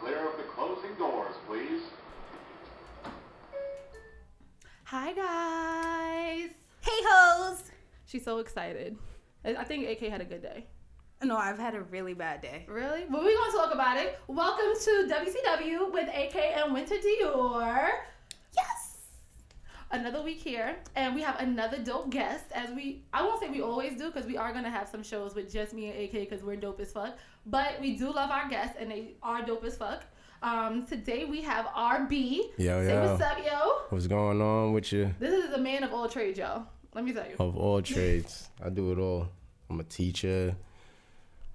clear of the closing doors, please. Hi guys. Hey hoes! She's so excited. I I think AK had a good day. No, I've had a really bad day. Really? Well, we're gonna talk about it. Welcome to WCW with AK and Winter Dior. Another week here, and we have another dope guest. As we, I won't say we always do, because we are gonna have some shows with just me and AK, because we're dope as fuck. But we do love our guests, and they are dope as fuck. Um, today we have RB. Yo, Say yo. what's up, yo. What's going on with you? This is a man of all trades, y'all. Let me tell you. Of all trades, I do it all. I'm a teacher.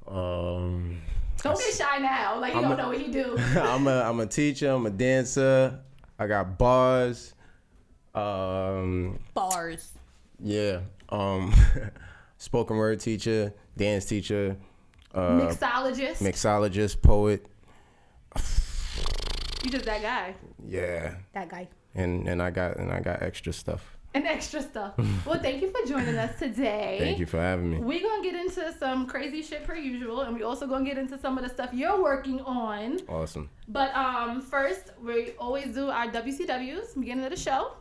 Um, Don't get shy now, like you I'm don't a- know what he do. I'm a I'm a teacher. I'm a dancer. I got bars. Um, Bars. yeah. Um, spoken word teacher, dance teacher, uh, Mixologist. mixologist, poet. you just that guy. Yeah, That guy. and and I got and I got extra stuff. And extra stuff. well, thank you for joining us today. Thank you for having me. We're gonna get into some crazy shit per usual, and we also gonna get into some of the stuff you're working on. Awesome. But um, first, we always do our WCWs beginning of the show.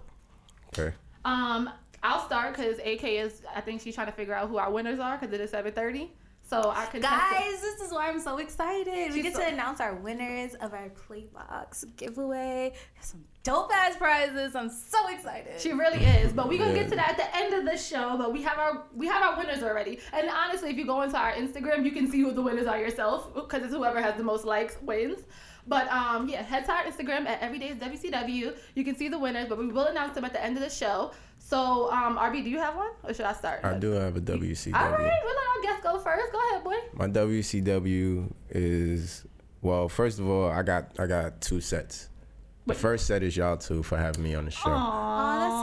Okay. Um, I'll start because AK is. I think she's trying to figure out who our winners are because it is 7:30. So I could Guys, this is why I'm so excited. we get so- to announce our winners of our Playbox giveaway. There's some dope ass prizes. I'm so excited. She really is, but we're gonna Yeah. get to that at the end of the show. But we have our we have our winners already, and honestly, if you go into our Instagram, you can see who the winners are yourself because it's whoever has the most likes wins. But um, yeah, head to our Instagram at Everyday's WCW. You can see the winners, but we will announce them at the end of the show. So um, RB, do you have one, or should I start? I do have a WCW. All right, we'll let our guest go first. Go ahead, boy. My WCW is well. First of all, I got I got two sets. The first set is y'all two for having me on the show. Aw, that's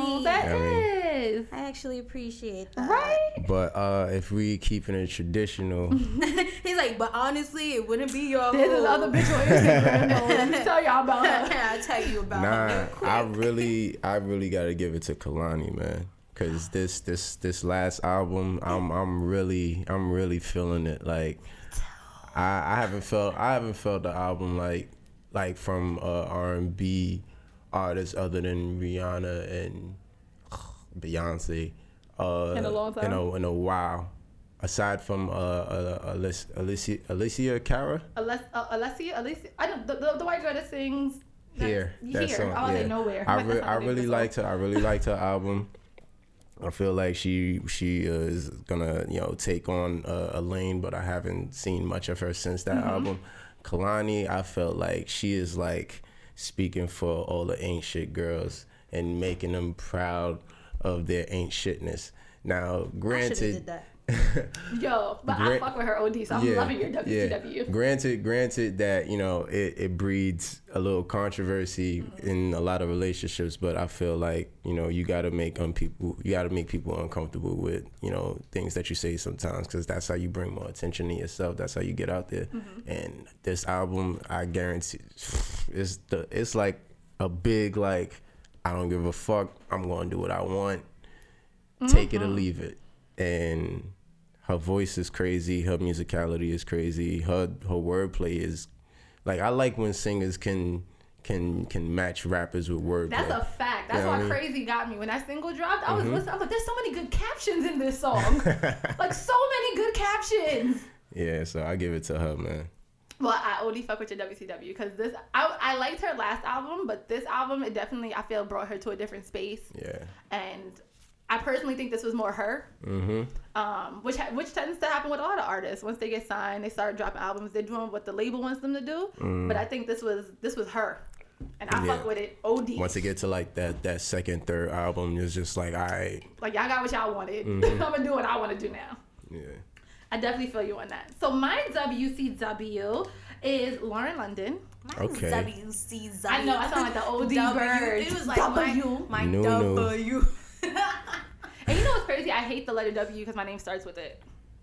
super sweet. That Yeah, I mean- is I actually appreciate that. right. But uh, if we keeping it traditional, He's like, but honestly, it wouldn't be your There's this other bitch on Instagram. though. Let me tell y'all about her. I'll tell you about nah, her real I quick. really I really gotta give it to Kehlani, man. Cause this this this last album, I'm I'm really I'm really feeling it. Like I I haven't felt I haven't felt the album like like from uh, R&B artists other than Rihanna and Beyonce. Uh, In a long time? In a, in a while. Aside from uh, uh, Alicia, Alicia, Alicia Cara, Aless- uh, Alessia, Alicia, I know the, the, the white girl that sings here, Here. that song, Oh, yeah. say nowhere. I, re- I of really liked her. I really liked her album. I feel like she she is gonna you know take on a, a lane, but I haven't seen much of her since that Mm-hmm. album. Kehlani, I felt like she is like speaking for all the shit girls and making them proud of their ain't shitness. Now, I granted, did that. Yo, but I fuck with her OD, so I'm loving your WCW. yeah. Granted, granted that you know it, it breeds a little controversy in a lot of relationships, but I feel like you know you got to make um people you got to make people uncomfortable with you know things that you say sometimes because that's how you bring more attention to yourself. That's how you get out there. Mm-hmm. And this album, I guarantee, it's the it's like a big like I don't give a fuck. I'm gonna do what I want. Take it or leave it. And her voice is crazy. Her musicality is crazy. Her her wordplay is like I like when singers can can can match rappers with wordplay. That's a fact. That's Yeah, why I mean- crazy got me when that single dropped. I was Mm-hmm. listening. I'm like, there's so many good captions in this song. like so many good captions. yeah, so I give it to her, man. Well, I only fuck with your WCW because this I, I liked her last album, but this album it definitely I feel brought her to a different space, Yeah. and I personally think this was more her. Mm-hmm. um, which ha- which tends to happen with a lot of artists. Once they get signed, they start dropping albums. They're doing what the label wants them to do. But I think this was this was her, and I Mm. Yeah. fuck with it. Od. Once it get to like that that second, third album, it's just like I like y'all got what y'all wanted. Mm-hmm. I'm gonna do what I want to do now. yeah. I definitely feel you on that. So my WCW is Lauren London. Mine's Okay. WCW. I know I sound like the old W. bird. It was like W. my, my No, no. And you know what's crazy? I hate the letter W because my name starts with it.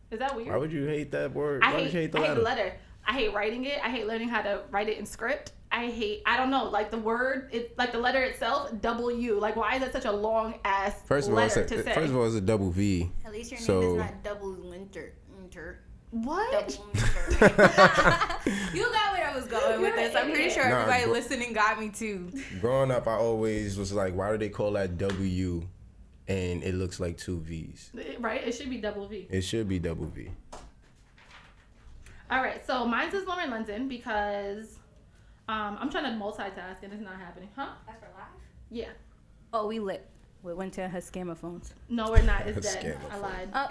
Is that weird? Why would you hate that word? I Why hate, you hate the I hate letter? the letter. I hate writing it. I hate learning how to write it in script. I hate. I don't know. Like the word, it like the letter itself. W. Like why is that such a long ass First of all, it's a, to say? first of all, it's a double V. At least your name So- is not double winter. Winter. what? You got where I was going. going with You're this. I'm pretty sure. Nah, everybody gr- listening got me too. Growing up, I always was like, why do they call that W? And it looks like two V's. Right? It should be double V. It should be double V. All right, so mine's is Lauren London because um, I'm trying to multitask and it's not happening. Huh? That's for live. Yeah. Oh, we lit. We went to her scammer phones. No, we're not. It's dead. I lied. Oh,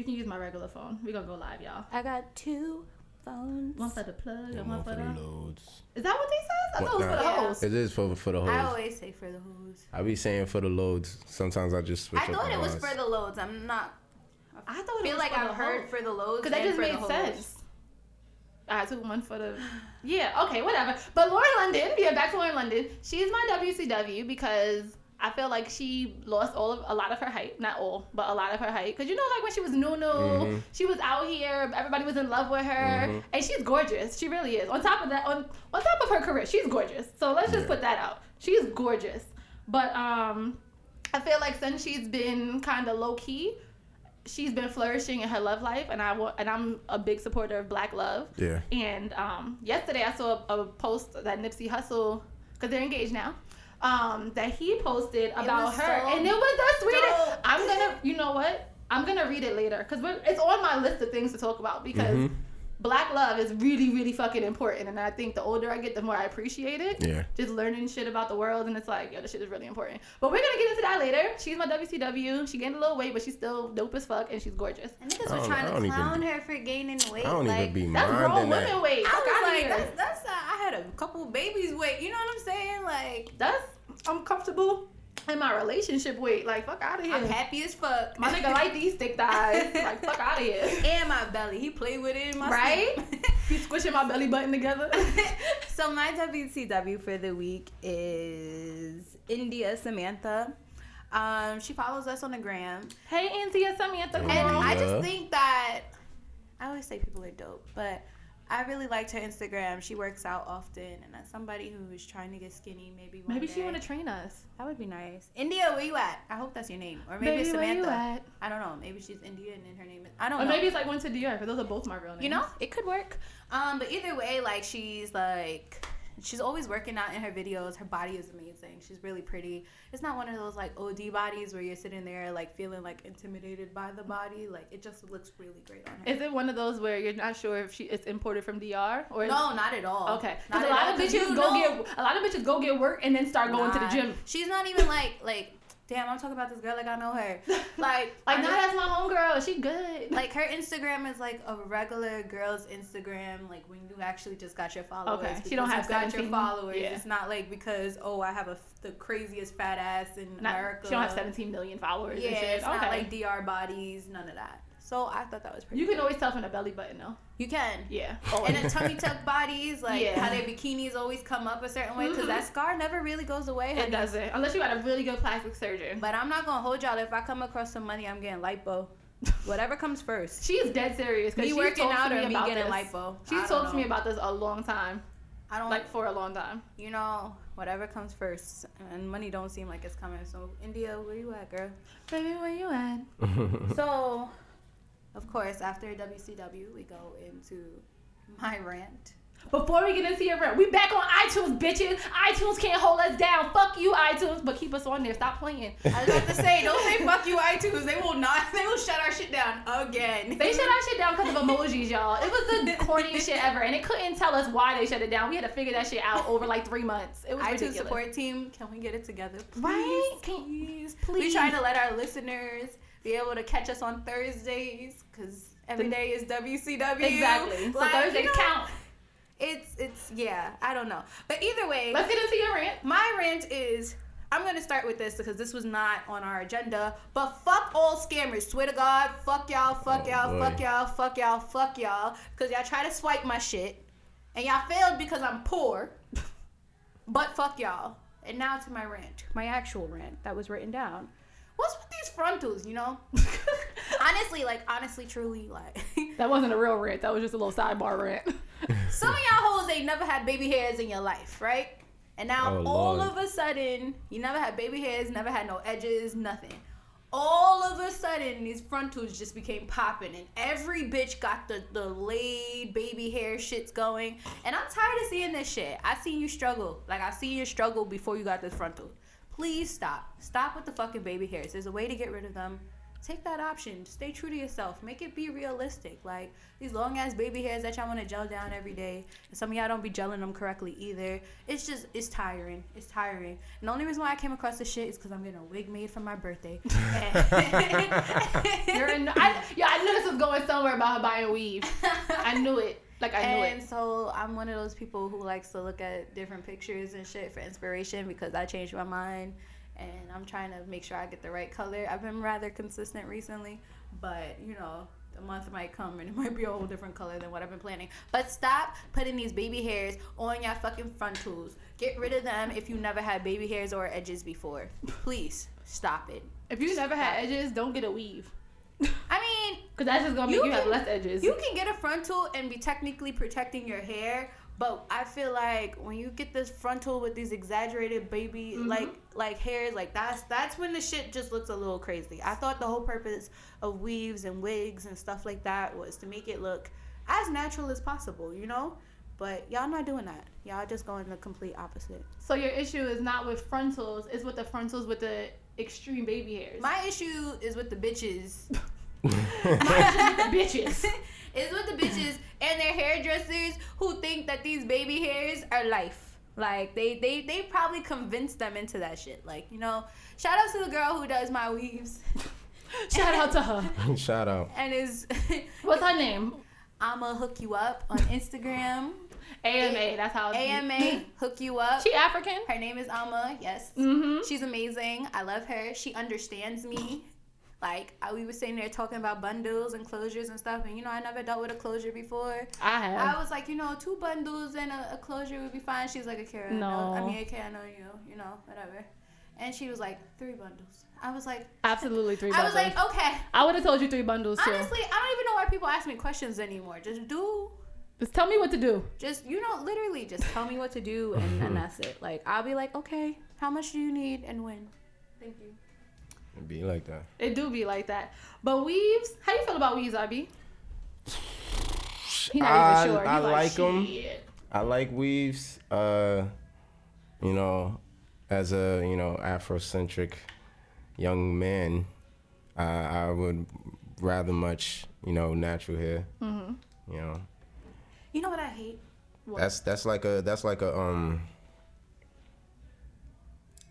We can use my regular phone. We're gonna go live, y'all. I got two phones. One for the plug and one One for for the. the loads. Is that what they said? I thought it was for the nah. hoes. It is for for the hoes. I hoes. always say for the hoes. I be saying for the loads. Sometimes I just switch I up thought the it was lines. for the loads. I'm not. I thought it was. I it feel was like for I've the heard hoes. for the loads. Because that and just for made hoes. sense. I took one for the. Yeah, okay, whatever. But Lauren London, yeah, back to Lauren London. She's my WCW because I feel like she lost all of a lot of her height, Not all, but a lot of her height. Because you know, like when she was new, new, Mhm. she was out here. Everybody was in love with her, Mhm. and she's gorgeous. She really is. On top of that, on on top of her career, she's gorgeous. So let's just Yeah. put that out. She's gorgeous. But um, I feel like since she's been kind of low key, she's been flourishing in her love life, and I and I'm a big supporter of Black love. Yeah. And um, yesterday I saw a, a post that Nipsey Hussle, because they're engaged now, um, that he posted about her, so and it was the sweetest. dope. I'm gonna, you know what? I'm gonna read it later because it's on my list of things to talk about because Mhm. Black love is really, really fucking important, and I think the older I get, the more I appreciate it Yeah. just learning shit about the world and it's like yo this shit is really important but we're gonna get into that later she's my wcw she gained a little weight but she's still dope as fuck and she's gorgeous And niggas were trying to don't even clown her for gaining weight. I don't like, even be mad. that's grown minding women that. weight I fuck was outta like, here. that's, that's uh, I had a couple babies weight. You know what I'm saying? Like, that's i'm comfortable in my relationship weight like fuck out of here I'm happy as fuck. my nigga like these thick thighs like fuck out of here and my belly. He played with it in my Right? sleep. he's squishing my belly button together so my WCW for the week is India Samantha. Um, she follows us on the gram, hey Antia Samantha And and. I just think that I always say people are dope, but I really liked her Instagram. She works out often, and as somebody who is trying to get skinny, maybe maybe she want to train us That would be nice. India, where you at? I hope that's your name, or maybe it's where you Samantha. at? I don't know. Maybe she's Indian and her name is. I don't or know. maybe it's like one to because those are both my real names You know, it could work. Um, but either way, like she's like she's always working out in her videos. Her body is amazing. She's really pretty. It's not one of those like OD bodies where you're sitting there like feeling like intimidated by the body. Like it just looks really great on her. Is it one of those where you're not sure if she it's imported from DR or no, not at all. Okay, Not because a lot all, of bitches go know- get a lot of bitches go get work and then start going to the gym. She's not even like like. Damn, I'm talking about this girl like I know her. Like, Like, just- that's my homegirl. She good. like her Instagram is like a regular girl's Instagram, like when you actually just got your followers. Okay, she don't have got your followers. Yeah. It's not like because oh I have a the craziest fat ass in Not- America. she don't have 17 million followers. Yeah, and shit. it's not like DR bodies, none of that. So I thought that was pretty. you can always tell from the belly button though. you can. Yeah. Oh, and then tummy tuck bodies, like Yeah. how their bikinis always come up a certain way, because that mm-hmm. scar never really goes away. it doesn't unless you got a really good plastic surgeon. But I'm not gonna hold y'all. If I come across some money, I'm getting lipo. Whatever comes first. She is dead serious. 'cause Me she's working talked to out or me me about getting this. lipo. I She's don't talked to me about this a long time, I don't like for a long time. you know, whatever comes first. And money don't seem like it's coming. So India, where you at, girl? Baby, where you at? so, of course, after WCW, we go into my rant. Before we get into your rant, we back on iTunes, bitches. iTunes can't hold us down. Fuck you, iTunes, but keep us on there. Stop playing. I was about to say, don't say fuck you, iTunes. They will not. They will shut our shit down again. They shut our shit down because of emojis, y'all. It was the corniest shit ever, and it couldn't tell us why they shut it down. We had to figure that shit out over like three months. It was iTunes ridiculous. support team, can we get it together? Please, Right? Please, please. We trying to let our listeners be able to catch us on Thursdays because every The- day is WCW. Exactly. So Like, you Thursdays know, count. It's it's yeah. I don't know, but either way, Let's get into your rant. my rant is I'm gonna start with this because this was not on our agenda. But fuck all scammers. Swear to God, fuck y'all, fuck Oh, y'all, boy. fuck y'all, fuck y'all, fuck y'all. Because y'all try to swipe my shit, and y'all failed because I'm poor. but fuck y'all. And now to my rant, my actual rant that was written down. What's with these frontals? You know, honestly, like honestly, truly, like. That wasn't a real rant. That was just a little sidebar rant. Some of y'all hoes ain't never had baby hairs in your life, right? And now Oh, all Lord. of a sudden, you never had baby hairs, never had no edges, nothing. all of a sudden these frontals just became popping and every bitch got the the laid baby hair shits going and i'm tired of seeing this shit i seen you struggle like i seen you struggle before you got this frontal please stop. Stop with the fucking baby hairs. There's a way to get rid of them. Take that option. Stay true to yourself. Make it be realistic. Like these long ass baby hairs that y'all want to gel down every day and some of y'all don't be gelling them correctly either. It's just it's tiring. It's tiring. And the only reason why i came across this shit is because i'm getting a wig made for my birthday. You're in. I, yeah, I knew this was going somewhere about her buying weave. I knew it. Like I knew and it. so I'm one of those people who likes to look at different pictures and shit for inspiration because I changed my mind and I'm trying to make sure I get the right color. I've been rather consistent recently, but you know, the month might come and it might be a whole different color than what I've been planning. But stop putting these baby hairs on your fucking frontals. Get rid of them if you never had baby hairs or edges before. Please stop it. If you never had edges, don't get a weave. I mean, Cause that's just gonna make You you, have can- less edges. You can get a frontal and be technically protecting your hair, but I feel like when you get this frontal with these exaggerated baby Mhm. like like hairs, like that's that's when the shit just looks a little crazy. I thought the whole purpose of weaves and wigs and stuff like that was to make it look as natural as possible, you know? But y'all not doing that. Y'all just going the complete opposite. so your issue is not with frontals, it's with the frontals with the extreme baby hairs. My issue is with the bitches. bitches. it's with the bitches and their hairdressers who think that these baby hairs are life. Like they they they probably convinced them into that shit. Like you know, shout out to the girl who does my weaves Shout out to her. Shout out. and is What's her name? I'ma hook you up on Instagram. AMA. That's how. AMA hook you up. She African. Her name is Alma. Yes. Mm-hmm. She's amazing. I love her. She understands me. Like I, we were sitting there talking about bundles and closures and stuff, and you know I never dealt with a closure before. I have. I was like, you know, two bundles and a, a closure would be fine. She's like, okay, I know. I No. mean, okay, I know you, you know, whatever. And she was like, three bundles. I was like, Absolutely three bundles. I was like, okay. I would have told you three bundles too. Honestly, I don't even know why people ask me questions anymore. Just do, Just tell me what to do. just you know, literally, just tell me what to do, and, and that's it. Like, I'll be like, okay, how much do you need and when? Thank you. It be like that. It do be like that. But weaves, how you feel about weaves, RB? He not I- even sure. He I like 'em. "Shit." I like weaves. Uh, you know, as a you know Afrocentric young man, uh, I would rather much you know natural hair. Mhm. You know, You know what I hate? What? that's that's like a that's like a um.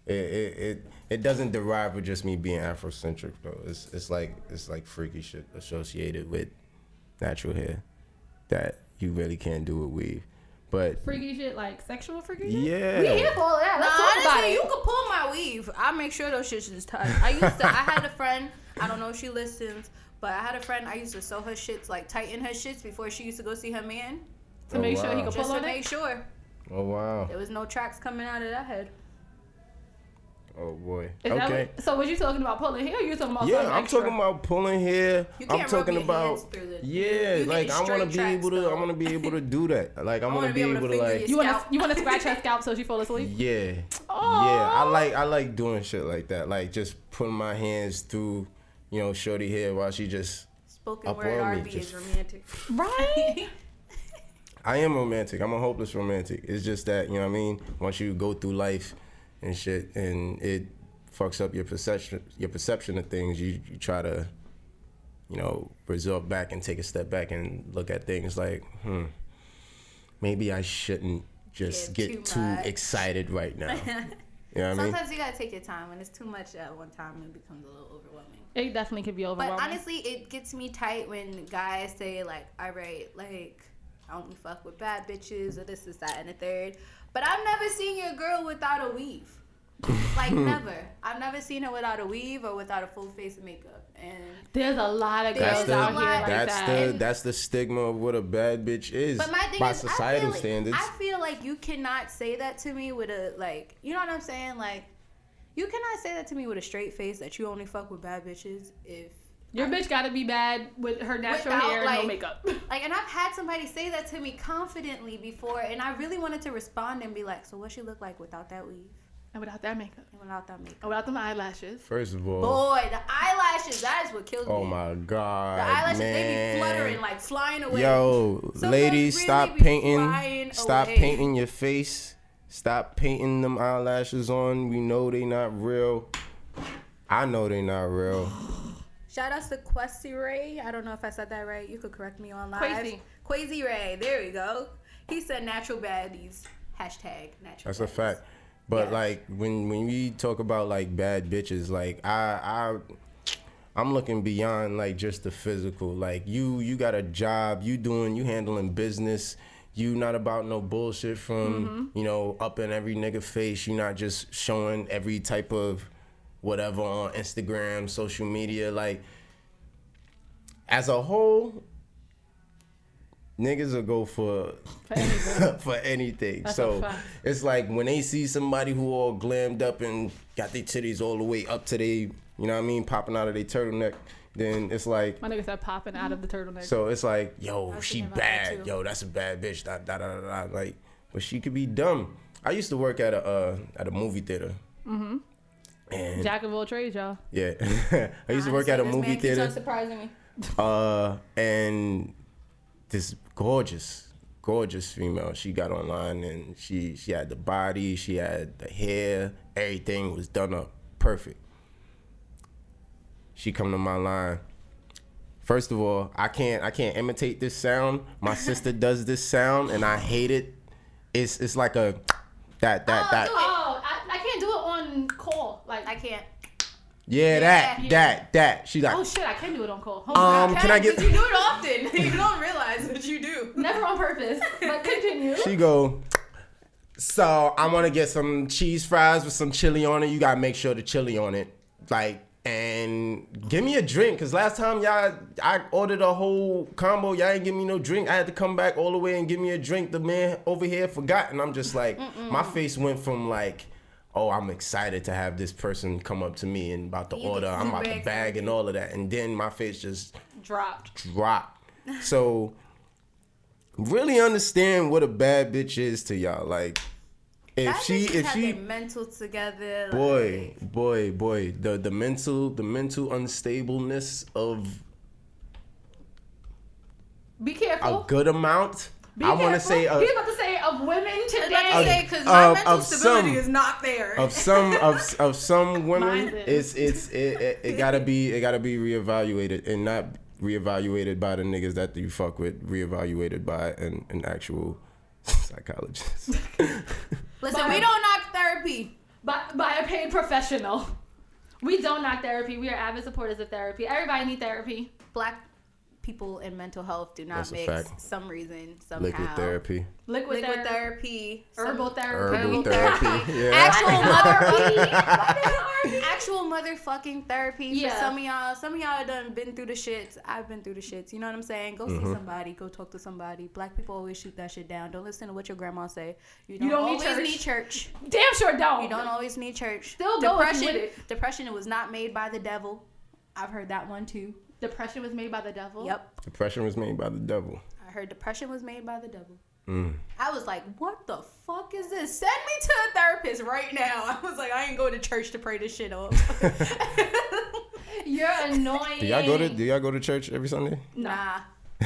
It it it, it doesn't derive with just me being Afrocentric though. It's it's like it's like freaky shit associated with natural hair that you really can't do with weave. But freaky shit, like sexual freaky shit. Yeah. we here for all of that. Nah, Let's talk about honestly, it. you could pull my weave. I make sure those shits is tight. I used to. I had a friend. I don't know if she listens, but I had a friend. I used to sew her shits, like tighten her shits before she used to go see her man, to Oh, make sure he wow. can just pull to on make sure oh wow, there was no tracks coming out of that head. oh boy, Is okay. what, so was you talking about pulling hair? Or you talking about Yeah, something I'm extra? talking about pulling hair. You I'm can't talking rub your hands about through the- yeah, you like I want to be able to. I want to be able to do that. Like I want wanna be be able to able to like You want to you want to scratch her scalp so she fall asleep? yeah, Aw. yeah. I like I like doing shit like that. Like just putting my hands through, you know, shorty hair while she just. Spoken Up word on me, RB just- is romantic. Right. I am romantic. I'm a hopeless romantic. It's just that you know what I mean. Once you go through life and shit, and it fucks up your perception, your perception of things, you, you try to, you know, resort back and take a step back and look at things like, hmm, maybe I shouldn't just Yeah, get too too, excited right now. you know what I mean? Sometimes you gotta take your time. When it's too much at one time, it becomes a little overwhelming. It definitely could be But honestly, it gets me tight when guys say like, "All right, like I only fuck with bad bitches or this, is that, and the third. But I've never seen your girl without a weave. Like never. I've never seen her without a weave or without a full face of makeup. And There's a lot of girls the out here like that's that. the that's the stigma of what a bad bitch is but my thing by is, societal I feel, standards. I feel like you cannot say that to me with a like, you know what I'm saying? Like, you cannot say that to me with a straight face that you only fuck with bad bitches if Your bitch got to be bad with her natural Without, hair and no makeup. Like, and I've had somebody say that to me confidently before, and I really wanted to respond and be like, "So what she look like without that weave?" And without that makeup. And without that makeup. And without them eyelashes. First of all, Boy, the eyelashes, that is what kills oh me. Oh my god, The eyelashes, man. they be fluttering, like flying away. Yo, Some ladies, girls stop painting. Stop away. painting your face. Stop painting them eyelashes on. We know they not real. I know they not real. Shout outs to Questy Ray. I don't know if I said that right. You could correct me on live. Quasi. Quasi Ray. There we go. He said natural baddies. Hashtag natural. That's a fact. But Yeah. like when when we talk about like bad bitches, like I I I'm looking beyond like just the physical. Like you you got a job, you doing you handling business. You not about no bullshit from mm-hmm. you know up in every nigga face. You not just showing every type of whatever on Instagram, social media. Like as a whole, niggas will go for For anything. for anything. So it's like when they see somebody who all glammed up and got their titties all the way up to they, you know what I mean, popping out of their turtleneck, then it's like, My nigga said popping out of the turtleneck. so it's like, yo, I she thinking about that bad. Yo, that's a bad bitch. Da, da, da, da, da. Like, but she could be dumb. I used to work at a uh, at a movie theater. Mm-hmm. And Jack of all trades, y'all. yeah, I used to work at a this movie man keeps theater. on surprising me. Uh, and this gorgeous, gorgeous female. She got online and she she had the body, she had the hair, everything was done up perfect. She come to my line. First of all, I can't I can't imitate this sound. My sister does this sound and I hate it. It's it's like a that that oh, that. Oh, I, I can't do it on call. Like, I can't. yeah that Yeah. that that. She like oh shit, I can do it on call. Hold Um, on. can I get- You do it often. you don't realize what you do. Never on purpose, but continue. She go, so I want to get some cheese fries with some chili on it. You gotta make sure the chili on it, like, and give me a drink. Cause last time y'all, I ordered a whole combo. Y'all ain't give me no drink. I had to come back all the way and give me a drink. The man over here forgot, and I'm just like, my face went from like. Oh, I'm excited to have this person come up to me and about to You order. I'm about to bag and all of that, and then my face just Dropped. Dropped. So really understand what a bad bitch is to y'all. Like if That she if she mental together. boy, boy, boy, the the mental the mental unstableness of Be careful. a good amount. Be I want to say uh, He's about to say of women today. about to say, because my Of- mental of stability some- is not there. of some of of some women it's it's it, it, it gotta be it gotta be reevaluated and not reevaluated by the niggas that you fuck with reevaluated by an, an actual psychologist Listen, Bye. we don't knock therapy. by, by a paid professional. We don't knock therapy. We are avid supporters of therapy. Everybody need therapy. Black people in mental health do not That's mix some reason somehow. liquid therapy Liquid, Liquid therapy. therapy. Herbal some- therapy. herbal therapy. therapy yeah Actual motherfucking actual motherfucking therapy. Yeah. For some of y'all, some of y'all done been through the shits. I've been through the shits. You know what I'm saying? Go Mm-hmm. see somebody. Go talk to somebody. Black people always shoot that shit down. Don't listen to what your grandma say. You don't, don't need always church. need church. Damn sure don't. You don't always need church. Still go if depression. with it. Depression was not made by the devil. I've heard that one too. Depression was made by the devil. Yep. depression was made by the devil I heard depression was made by the devil. Mm. I was like, what the fuck is this? Send me to a therapist right now. I was like, I ain't going to church to pray this shit off. You're annoying. do y'all go to do y'all go to church every sunday nah. we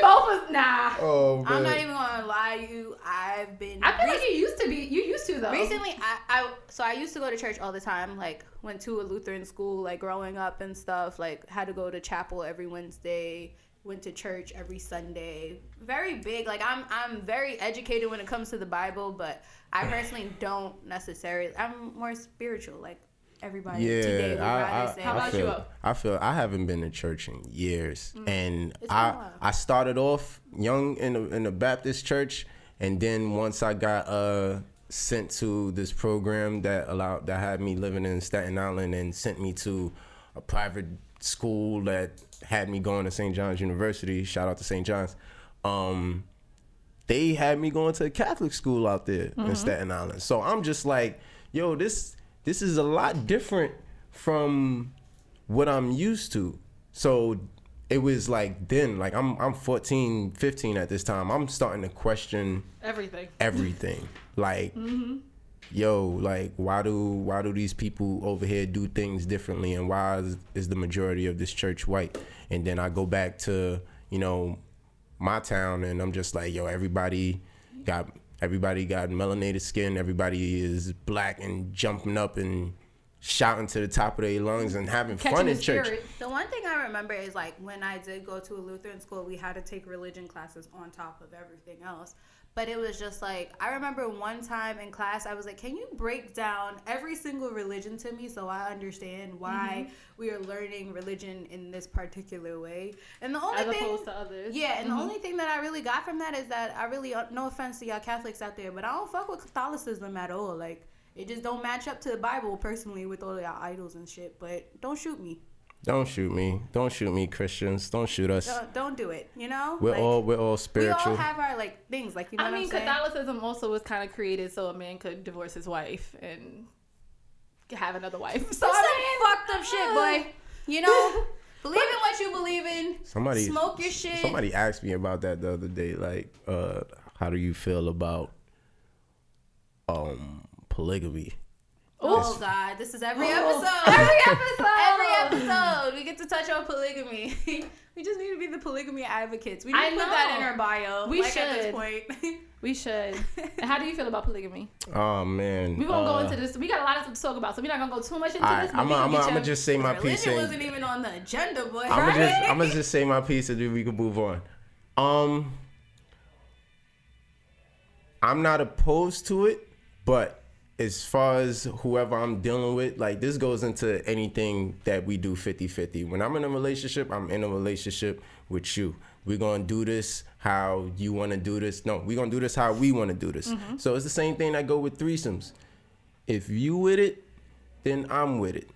both was nah. oh I'm not even gonna lie to you. I've been I feel re- like you used to be. You used to though. recently. I, I so I used to go to church all the time. Like went to a Lutheran school, like growing up and stuff. Like had to go to chapel every Wednesday. Went to church every Sunday. Very big. Like I'm I'm very educated when it comes to the Bible, but I personally don't necessarily. I'm more spiritual. Like everybody today Yeah, rather I. I, How I about feel, you? I feel I haven't been to church in years, and It's a I. I started off young in the in the Baptist church, and then once I got uh sent to this program that allowed that had me living in Staten Island and sent me to a private school that had me going to St. John's University. Shout out to St. John's. Um, they had me going to a Catholic school out there Mm-hmm. in Staten Island. So I'm just like, yo, this this is a lot different from what I'm used to. So it was like then, like I'm I'm 14, 15 at this time. I'm starting to question everything. everything. Like mm-hmm. yo, like why do why do these people over here do things differently, and why is, is the majority of this church white? And then I go back to you know my town, and I'm just like, yo, everybody got everybody got melanated skin, everybody is black and jumping up and shouting to the top of their lungs and having Catching fun the in church. spirit. The one thing I remember is like when I did go to a Lutheran school, we had to take religion classes on top of everything else. But it was just like I remember one time in class, I was like, "Can you break down every single religion to me so I understand why Mm-hmm. we are learning religion in this particular way?" And the only As thing, opposed to others. yeah, and the Mhm. only thing that I really got from that is that I really, uh, no offense to y'all Catholics out there, but I don't fuck with Catholicism at all. Like, it just don't match up to the Bible personally with all y'all idols and shit. But don't shoot me. Don't shoot me. Don't shoot me, Christians. Don't shoot us. Don't, don't do it. You know, We're Like, all we're all spiritual. we all have our like things. Like you know I what mean, I'm saying? Catholicism also was kind of created so a man could divorce his wife and have another wife. So That's I some fucked up shit, boy. You know, believe in what you believe in. Somebody smoke your shit. Somebody asked me about that the other day. Like, uh, how do you feel about um polygamy? Oh God, this is every episode. Every episode. Every episode, we get to touch on polygamy. we just need to be the polygamy advocates. We need I to put that in our bio. We like at this should. point. We should. And how do you feel about polygamy? Oh man. We won't go uh, into this. We got a lot of stuff to talk about, so we're not gonna go too much into Alright, this. but I'm we can get gonna your- just say my piece. Religion and- wasn't even on the agenda, boy. I'm gonna just I'm gonna just say my piece and then we can move on. Um, I'm not opposed to it, but as far as whoever I'm dealing with, like this goes into anything that we do 50-50. When I'm in a relationship, I'm in a relationship with you. We're gonna do this how you wanna do this. No, we're gonna do this how we wanna do this. Mm-hmm. So it's the same thing that go with threesomes. If you with it, then I'm with it.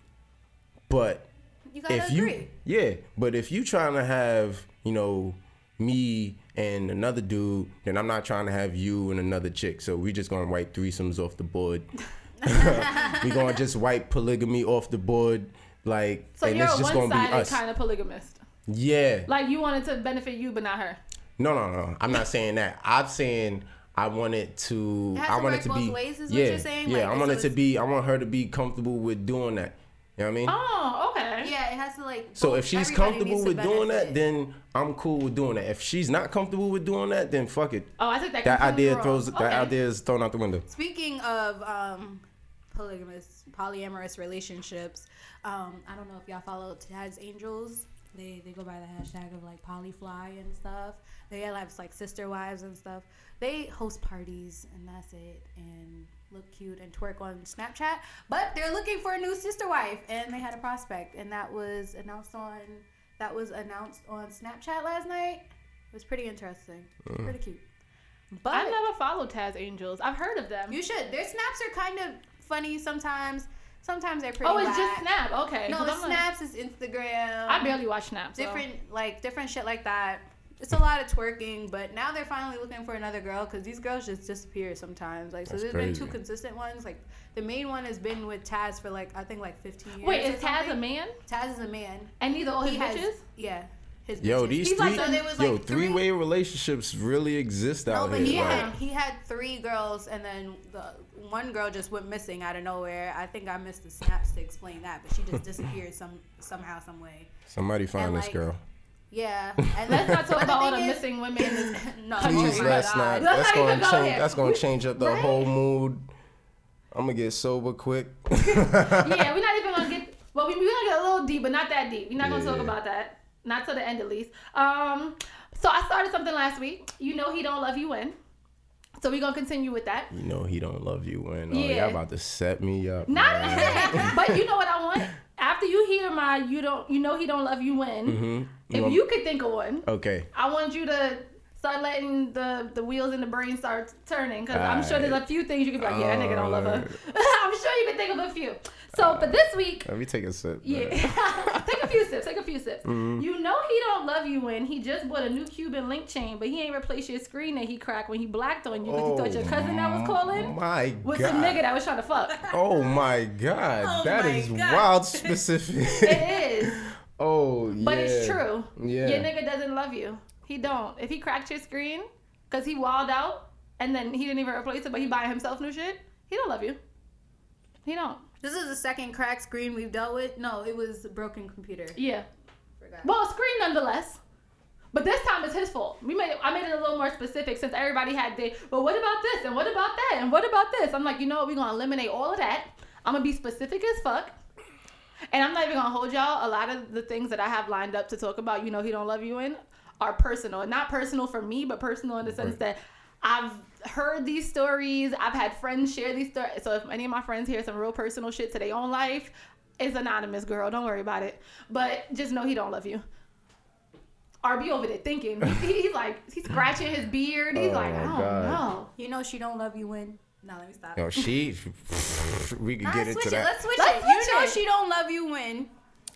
But you gotta if agree. you yeah but if you trying to have you know me and another dude then i'm not trying to have you and another chick so we just gonna wipe threesomes off the board we gonna just wipe polygamy off the board like So and you're it's a just gonna be us kind of polygamist. yeah Like you wanted to benefit you, but not her. no no no i'm not saying that i'm saying I wanted to. I to work to both be. ways is what yeah, you're saying? yeah. Like, I want so it to be. I want her to be comfortable with doing that. You know what I mean? Oh, okay. Yeah, it has to like. So if she's comfortable with doing that, benefit. then I'm cool with doing that. If she's not comfortable with doing that, then fuck it. Oh, I took that. That idea wrong. throws. That idea is thrown out the window. Speaking of um, polygamous, polyamorous relationships, um, I don't know if y'all follow Taz Angels. They they go by the hashtag of like polyfly and stuff. They have like sister wives and stuff. They host parties and that's it, and look cute and twerk on Snapchat. But they're looking for a new sister wife, and they had a prospect, and that was announced on that was announced on Snapchat last night. It was pretty interesting, mm. pretty cute. But I've never followed Taz Angels. I've heard of them. you should. Their snaps are kind of funny sometimes. Sometimes they're pretty. oh, it's whack. just Snap. Okay. No, it's I'm like- snaps. It's Instagram. I barely watch Snap. So. different like different shit like that. It's a lot of twerking, but now they're finally looking for another girl because these girls just disappear sometimes. Like, so That's there's been two consistent ones. Like, the main one has been with Taz for like I think like 15 years. Wait, is Taz a man? Taz is a man. And these are all his He has bitches? yeah. His Yo, bitches. these He's three. like So there was, yo, like, three- three-way relationships really exist No, out but here. he like- had he had three girls, and then the one girl just went missing out of nowhere. I think I missed the snaps to explain that, but she just disappeared some somehow, some way. Somebody find And, this like, girl. Yeah, and Let's not talk about all the is- missing women in this no, country. Please, let's not. Let's That's not gonna go change. there. That's gonna change up the Right? whole mood. I'm gonna get sober quick. yeah, we're not even gonna get. Well, we, we're gonna get a little deep, but not that deep. We're not gonna talk about that. Not till the end, at least. Um, so I started something last week. You know, he don't love you when. So we're gonna continue with that. You know he don't love you when. Oh, Yeah. y'all about to set me up. Not, man. but you know what I want. After you hear my, you don't, you know, he don't love you when. Mhm. If want- you could think of one, Okay. I want you to start letting the the wheels in the brain start turning because I'm sure there's a few things you could be like, yeah, that nigga don't love her. I'm sure you can think of a few. So for this week, Let me take a sip. yeah, take a few sips. Take a few sips. Mm-hmm. You know he don't love you when he just bought a new Cuban link chain, but he ain't replaced your screen that he cracked when he blacked on you because he thought your cousin that was oh calling Oh My was God. some nigga that was trying to fuck. Oh my God. Oh that my is God. wild specific. It is, oh yeah. but it's true. Yeah. Your nigga doesn't love you. He don't. If he cracked your screen because he walled out and then he didn't even replace it, but he buying himself new shit, He don't love you. He don't. This is the second cracked screen we've dealt with. No, it was a broken computer. Yeah. Forgot. Well, screen nonetheless. But this time it's his fault. We made it, I made it a little more specific since everybody had the. But what about this and what about that and what about this? I'm like, you know what? We're gonna eliminate all of that. I'm gonna be specific as fuck. And I'm not even gonna hold y'all. A lot of the things that I have lined up to talk about, you know, he don't love you in, are personal. And not personal for me, but personal in the sense Right. that I've heard these stories. I've had friends share these stories. So if any of my friends hear some real personal shit to their own life, it's anonymous, girl. Don't worry about it. But just know he don't love you. RB over there thinking. He's like, he's scratching his beard. He's Oh, like, I don't God. know. You know she don't love you when. No, let me stop. Yo, she. we can Nah, get switch into it. that. Let's switch Let's it. switch you know she don't love you when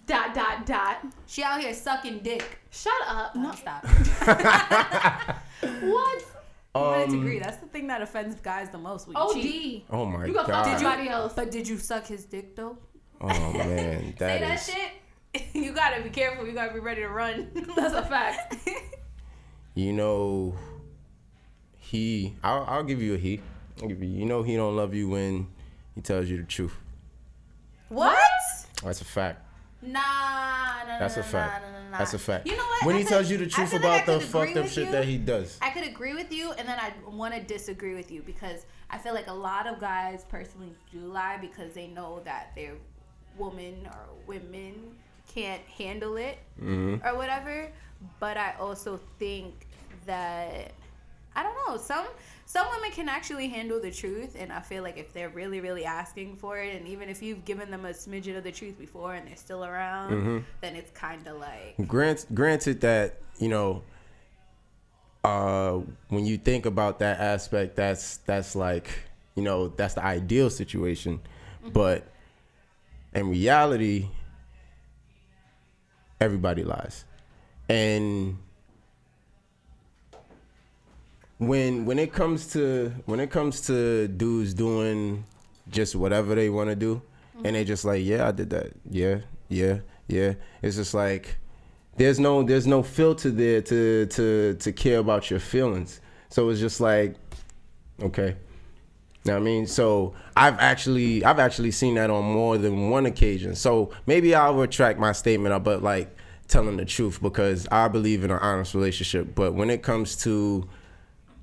Dot, dot, dot. she out here sucking dick. Shut up. No, No. stop. What? But to Um, agree, that's the thing that offends guys the most. When you OD. cheat. Oh my You gonna fuck god. somebody else. But did you suck his dick though? Oh man, Say that that is. shit. you gotta be careful. You gotta be ready to run. That's a fact. You know, he. I'll, I'll give you a he. I'll give you. You know, he don't love you when he tells you the truth. what? That's a fact. Nah, nah, nah, That's nah, a fact. Nah, nah, nah. That's a fact. You know what? When I he could- tells you the truth about the fucked up shit you. that he does. I could agree with you, and then I want to disagree with you because I feel like a lot of guys personally do lie because they know that their woman or women can't handle it Mhm. or whatever. But I also think that I don't know. Some some women can actually handle the truth, and I feel like if they're really really asking for it, and even if you've given them a smidgen of the truth before and they're still around, Mm-hmm. then it's kind of like Grant, granted that you know, uh, when you think about that aspect, that's that's like you know that's the ideal situation, but in reality, everybody lies, and when when it comes to when it comes to dudes doing just whatever they want to do and they just like yeah i did that yeah yeah yeah it's just like there's no there's no filter there to to to care about your feelings so it's just like okay know I mean? So I've actually I've actually seen that on more than one occasion. So maybe I'll retract my statement about like telling the truth because I believe in an honest relationship. But when it comes to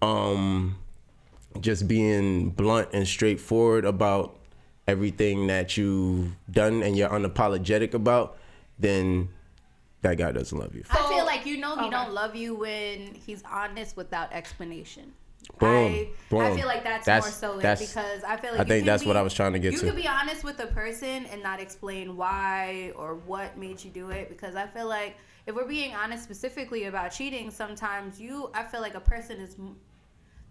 um just being blunt and straightforward about everything that you've done and you're unapologetic about, then that guy doesn't love you. I feel like you know he Okay. don't love you when he's honest without explanation. Boom, I, I feel like that's, That's- more so it that's- because I feel like I think that's be- what I was trying to get you to. could be honest with a person and not explain why or what made you do it because I feel like if we're being honest specifically about cheating, sometimes you I feel like a person is m-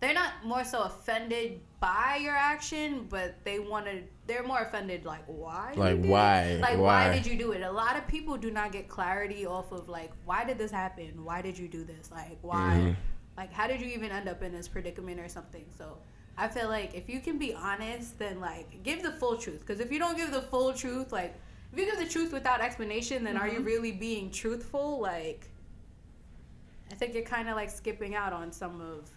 they're not more so offended by your action, but they want to. They're more offended, like why? Like, did it? why? Like why? Why? did you do it? A lot of people do not get clarity off of like why did this happen? Why did you do this? Like why? Mm-hmm. Like how did you even end up in this predicament or something? So I feel like if you can be honest, then like give the full truth. Because if you don't give the full truth, like if you give the truth without explanation, then are you really being truthful? Like I think you're kind of like skipping out on some of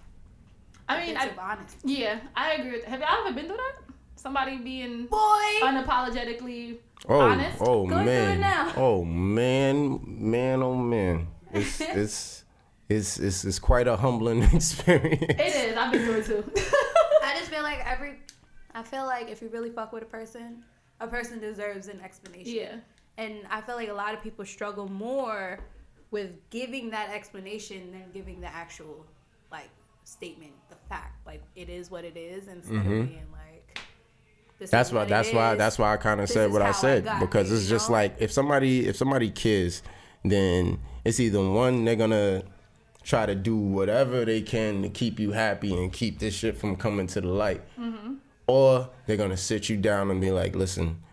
I mean, bits I, of honesty. yeah, I agree with Have y'all ever been through that? Somebody being Boy, unapologetically Oh, honest? oh Go through it man, now. oh man, man, oh man, it's it's it's it's, it's quite a humbling experience. It is. I've been through it too. I just feel like every. I feel like if you really fuck with a person, a person deserves an explanation. yeah. And I feel like a lot of people struggle more with giving that explanation than giving the actual like statement, the fact. Like it is what it is instead of being like this Mm-hmm. That's why. what That's why. is. That's why I kind of said what I how I said because it's just know? like if somebody if somebody cares, then it's either one they're gonna try to do whatever they can to keep you happy and keep this shit from coming to the light, Mm-hmm. or they're gonna sit you down and be like, "Listen,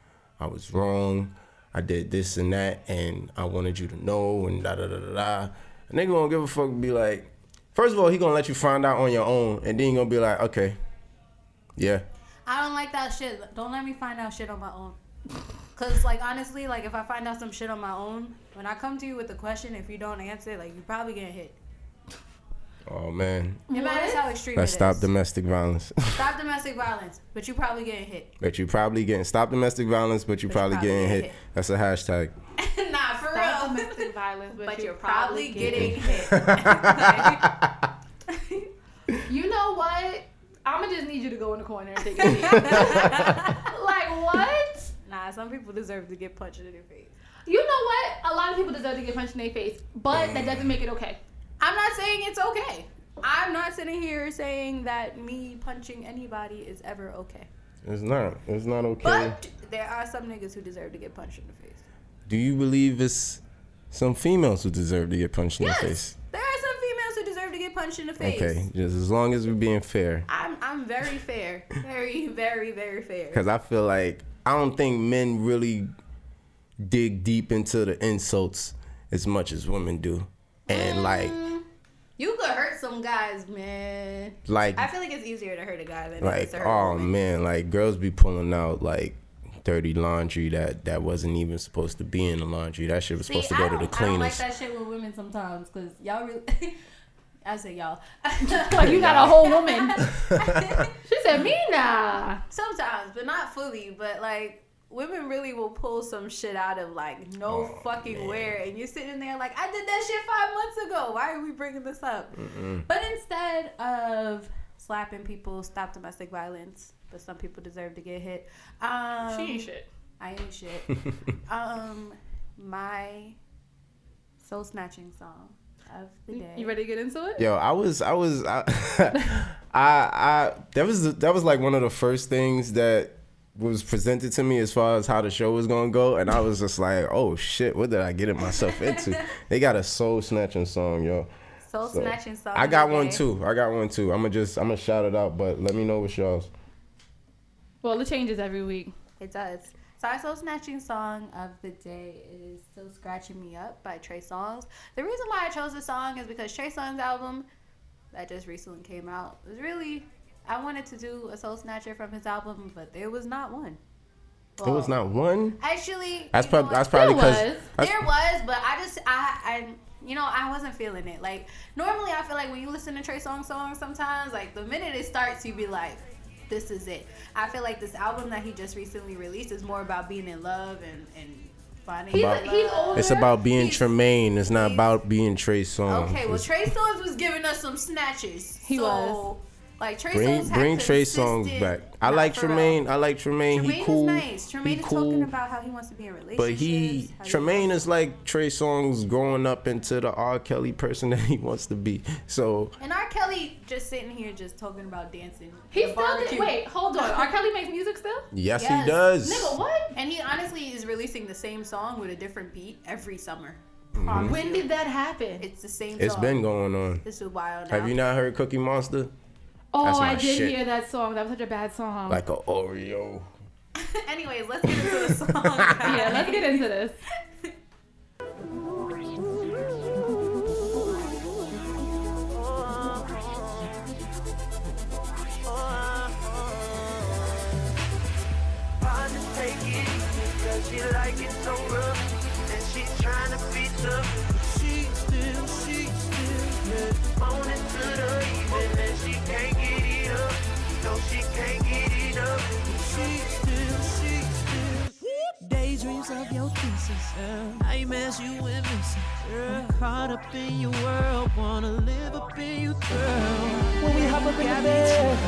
I was wrong. I did this and that, and I wanted you to know." And da da da da da. And they gonna give a fuck and be like, first of all, he gonna let you find out on your own, and then you gonna be like, "Okay, yeah." I don't like that shit. Don't let me find out shit on my own. Cause like honestly, like if I find out some shit on my own, when I come to you with a question, if you don't answer, like you probably get hit. Oh man, It matters how extreme let's it stop is. domestic violence. Stop domestic violence, but you probably getting hit. but you probably getting stop domestic violence, but you probably, probably getting get hit. hit. That's a hashtag. nah, for Stop real. Domestic violence, but, But you're, you're probably getting hit. You know what? I'ma just need you to go in the corner and take a seat. like what? nah, some people deserve to get punched in their face. You know what? A lot of people deserve to get punched in their face, but that doesn't make it okay. I'm not saying it's okay. I'm not sitting here saying that me punching anybody is ever okay. It's not. It's not okay. But there are some niggas who deserve to get punched in the face. Do you believe it's some females who deserve to get punched in the face? there are some females who deserve to get punched in the face. Okay, just as long as we're being fair. I'm I'm very fair, very very very fair. Because I feel like I don't think men really dig deep into the insults as much as women do. And like, Mm, you could hurt some guys, man. like, I feel like it's easier to hurt a guy than it like, to hurt a oh man, like girls be pulling out like dirty laundry that that wasn't even supposed to be in the laundry. That shit was supposed to go to the cleaners. the I don't like that shit with women sometimes because y'all really. I say y'all. Like oh, you got a whole woman. She said, "Me nah." Sometimes, but not fully. But like women really will pull some shit out of like no Oh, fucking man. where, and you're sitting there like, I did that shit five months ago. Why are we bringing this up? But instead of slapping people, stop domestic violence. But some people deserve to get hit. Um, She ain't shit. I ain't shit. um, my soul snatching song of the day. You ready to get into it? Yo, I was, I was, I, I, I, that was, that was like one of the first things that was presented to me as far as how the show was gonna go, and I was just like, oh shit, what did I get myself into? they got a soul snatching song, yo. soul So, snatching song. I got the one day. too. I got one too. I'm gonna just, I'm gonna shout it out, but let me know what's y'all's. Well, it changes every week. It does. So our soul snatching song of the day is "Still Scratching Me Up" by Trey Songz. The reason why I chose this song is because Trey Songz album that just recently came out was really. I wanted to do a soul snatcher from his album, but there was not one. There was not one. Actually, That's you know probably, that's probably There because. was. There was, but I just I I you know I wasn't feeling it. Like normally I feel like when you listen to Trey Songz songs, sometimes like the minute it starts, you be like, this is it. I feel like this album that he just recently released is more about being in love and and finding He's, About- he's older. It's about being He's- Tremaine. It's not about being Trey Songz. Okay, well It's- Trey Songz was giving us some snatches. He so, was. Like Trey Bring Songz bring Trey Songz back. I like. Tremaine. I like Tremaine. Tremaine he cool. is nice. Tremaine he is cool. talking about how he wants to be in relationships. but he how he Tremaine is like Trey Songz growing up into the R. Kelly person that he wants to be. So And R. Kelly just sitting here just talking about dancing. He at still did. Wait, hold on. R. Kelly makes music still? yes, Yes. he does. Nigga, what? And he honestly is releasing the same song with a different beat every summer. Mm-hmm. When did that happen? It's the same It's song. been going on. This is wild now. Have you not heard Cookie Monster? Oh, I did shit. hear that song. That was such a bad song. Like a Oreo. Anyways, let's get into the song. yeah, let's get into this. Daydreams of your kisses Nightmares you and missing I'm caught up in your world Wanna live up in you, girl When we hop up in the bed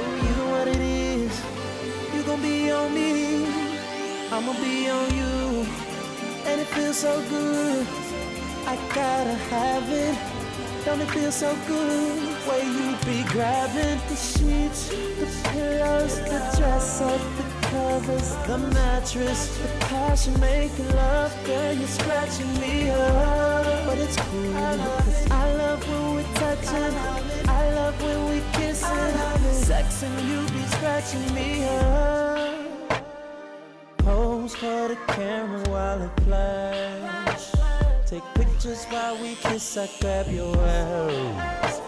Ooh, you know what it is. You gon' be on me, I'ma be on you. And it feels so good, I gotta have it. Don't it feel so good, way you be grabbing the sheets, the pillows, the dresser, the covers, the mattress, the passion making love, girl, you're scratching me up. But it's cool, cause I love when we're touching, I love when we're kissing, sex and you be scratching me up. Pose for the camera while it flash. Take pictures while we kiss, I grab your ass.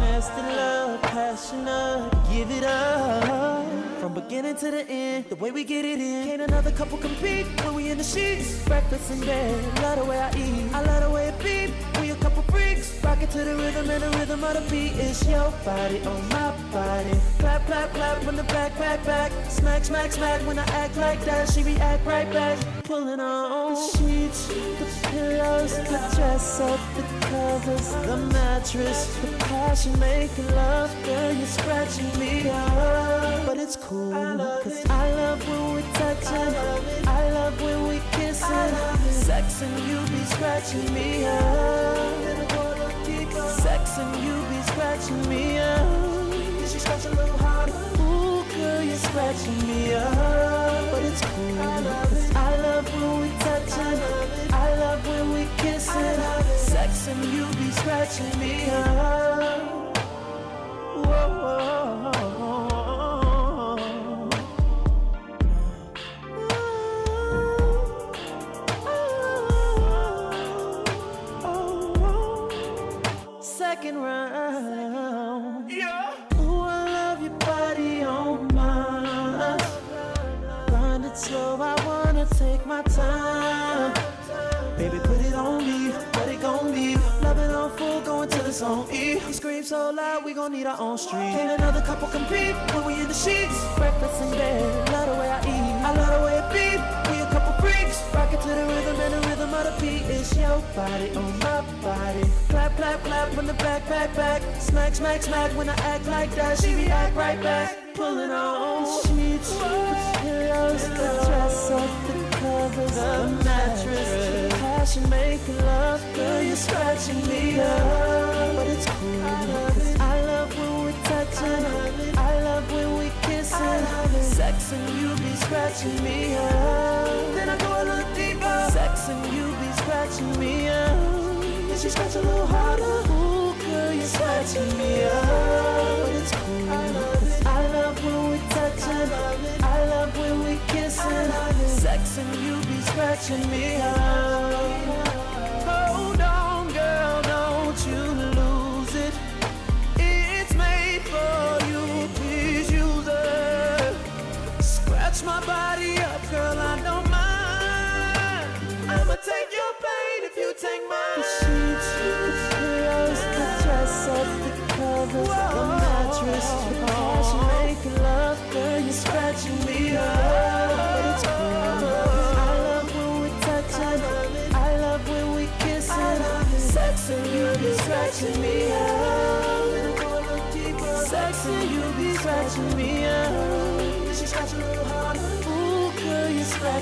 Nasty love, passionate, give it up. Beginning to the end, the way we get it in. Can't another couple compete when we in the sheets. Breakfast in bed, love the way I eat. I love the way it beat. We a couple freaks, rock it to the rhythm and the rhythm of the beat. It's your body on my body. Clap, clap, clap when the back, back, back. Smack, smack, smack when I act like that. She react right back. Pulling on the sheets, the pillows, the dress up, the covers, the mattress, the passion making love. Girl, you're scratching me up, but it's cool. Cause I love when we touching, I love when we kissing. Sex and you be scratching me up. Sex and you be scratching me up. She scratch a little harder. Ooh, girl, you're scratching me up, but it's cool. Cause I love when we touching, I love when we kissing. Sex and you be scratching me up. On E. Scream so loud, we gon' need our own street. Can't another couple compete when we in the sheets. Breakfast in bed, love the way I eat. I love the way it beat. We a couple freaks, rock it to the rhythm and the rhythm of the beat. It's your body on my body. Clap, clap, clap when the back, back, back. Smack, smack, smack when I act like that. She react right back. Pulling on sheets, pillows, the dress up, the covers, the mattress, passion making love. Girl, you're scratching me up, I love when we're touching, I love when we kissing. Sex and you be scratching me up. Then I go a little deeper. Sex and you be scratching me up. Then she scratch a little harder. Ooh, girl, you're scratching me up, but it's cool. Cause I love when we touching, I love when we kissing. Sex and you be scratching me up. My body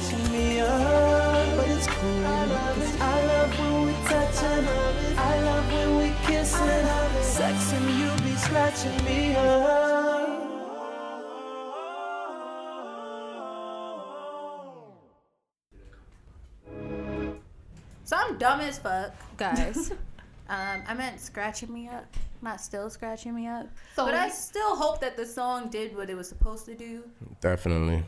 girl, me up. But it's cool. Cause I love when we touching. I love when we kissing. Sex and you be scratching me up. So I'm dumb as fuck, guys. um, I meant scratching me up, not still scratching me up. So but I still hope that the song did what it was supposed to do. Definitely.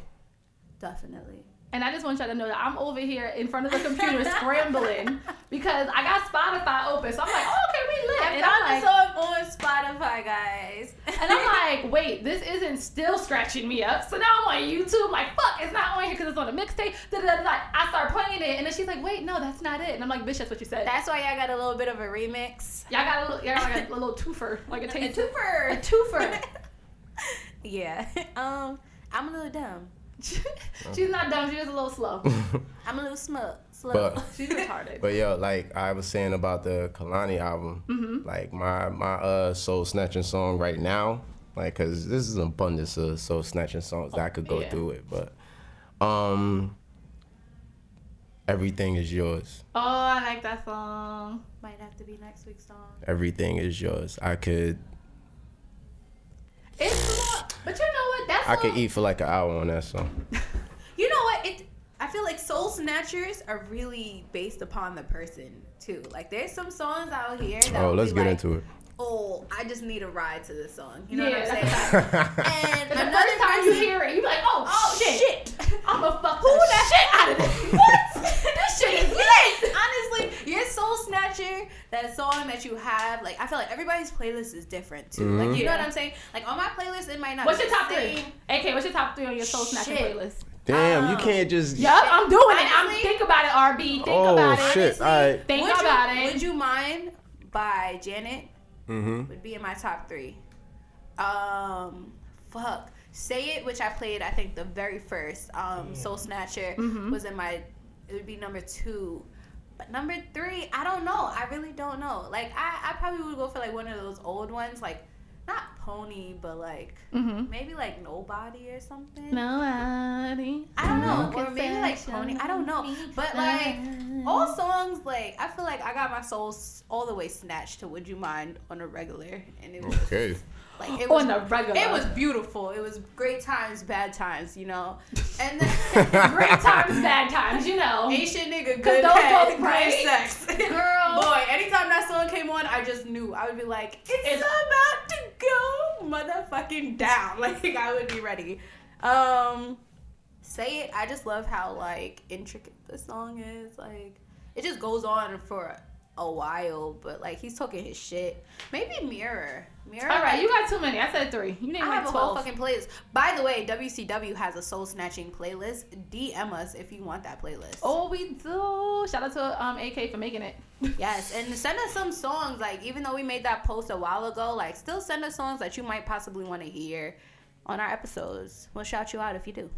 Definitely. And I just want y'all to know that I'm over here in front of the computer scrambling because I got Spotify open. So I'm like, oh, okay, we lit. I And I'm found like, the song on Spotify, guys. and I'm like, wait, this isn't still scratching me up. So now I'm on YouTube. I'm like, fuck, it's not on here because it's on a mixtape. Like, I start playing it, and then she's like, wait, no, that's not it. And I'm like, bitch, that's what you said. That's why y'all got a little bit of a remix. y'all got a little, y'all got like a, little twofer, like a twofer. A twofer. yeah. Um, I'm a little dumb. she's not dumb. She's just a little slow. I'm a little smug. Slow. But She's retarded. but yo, like I was saying about the Kehlani album, Mm-hmm. like my my uh soul snatching song right now, like cause this is an abundance of soul snatching songs that I could go Yeah. through it, but um, everything is yours. oh, I like that song. Might have to be next week's song. Everything is yours. I could It's more, but you know what? That's I could eat for like an hour on that song. You know what? It. I feel like soul snatchers are really based upon the person too. Like there's some songs out here. That Oh, let's get like, into it. Oh, I just need a ride to this song. You know Yeah, what I'm saying? a and The another first time you hear it, you be like, oh, Oh shit. shit! I'm gonna fuck Who the that shit out of this. What? this shit is lit. Honestly, your soul Soul Snatcher, that song that you have, like I feel like everybody's playlist is different too. Like you know Yeah. what I'm saying? Like on my playlist, it might not. What's be your the top three? same. AK, what's your top three on your Soul Snatcher Shit. playlist? Damn, you Um, can't just. Yup, I'm doing it. I'm Honestly- think about it, RB. Think Oh about it. shit! All right. Think would about you, it. Would you mind by Janet Mm-hmm. would be in my top three. Um, fuck. Say It, which I played, I think the very first. Um, Soul Snatcher Mm-hmm. was in my. It would be number two. But number three, I don't know. I really don't know. Like I, I probably would go for like one of those old ones, like not Pony, but like Mhm. maybe like Nobody or something. Nobody. I don't know, or maybe like Pony. I don't know, but like all songs, like I feel like I got my soul all the way snatched to "Would You Mind" on a regular, and it was Okay. Like it was On the regular. it was beautiful. It was great times, bad times, you know. And then great times, bad times, you know. Asian nigga, good those head, both right. sex, Girl. Boy, anytime that song came on, I just knew. I would be like, it's, about to go motherfucking down. Like I would be ready. Um, say it. I just love how like intricate the song is. Like it just goes on for a while, but like he's talking his shit. Maybe Mirror. Mirror. All right, like, you got too many. I said three. You named I like have a whole 12. fucking playlist. By the way, WCW has a soul snatching playlist. DM us if you want that playlist. Oh, we do. Shout out to um AK for making it. Yes, and send us some songs. Like even though we made that post a while ago, like still send us songs that you might possibly want to hear on our episodes. We'll shout you out if you do.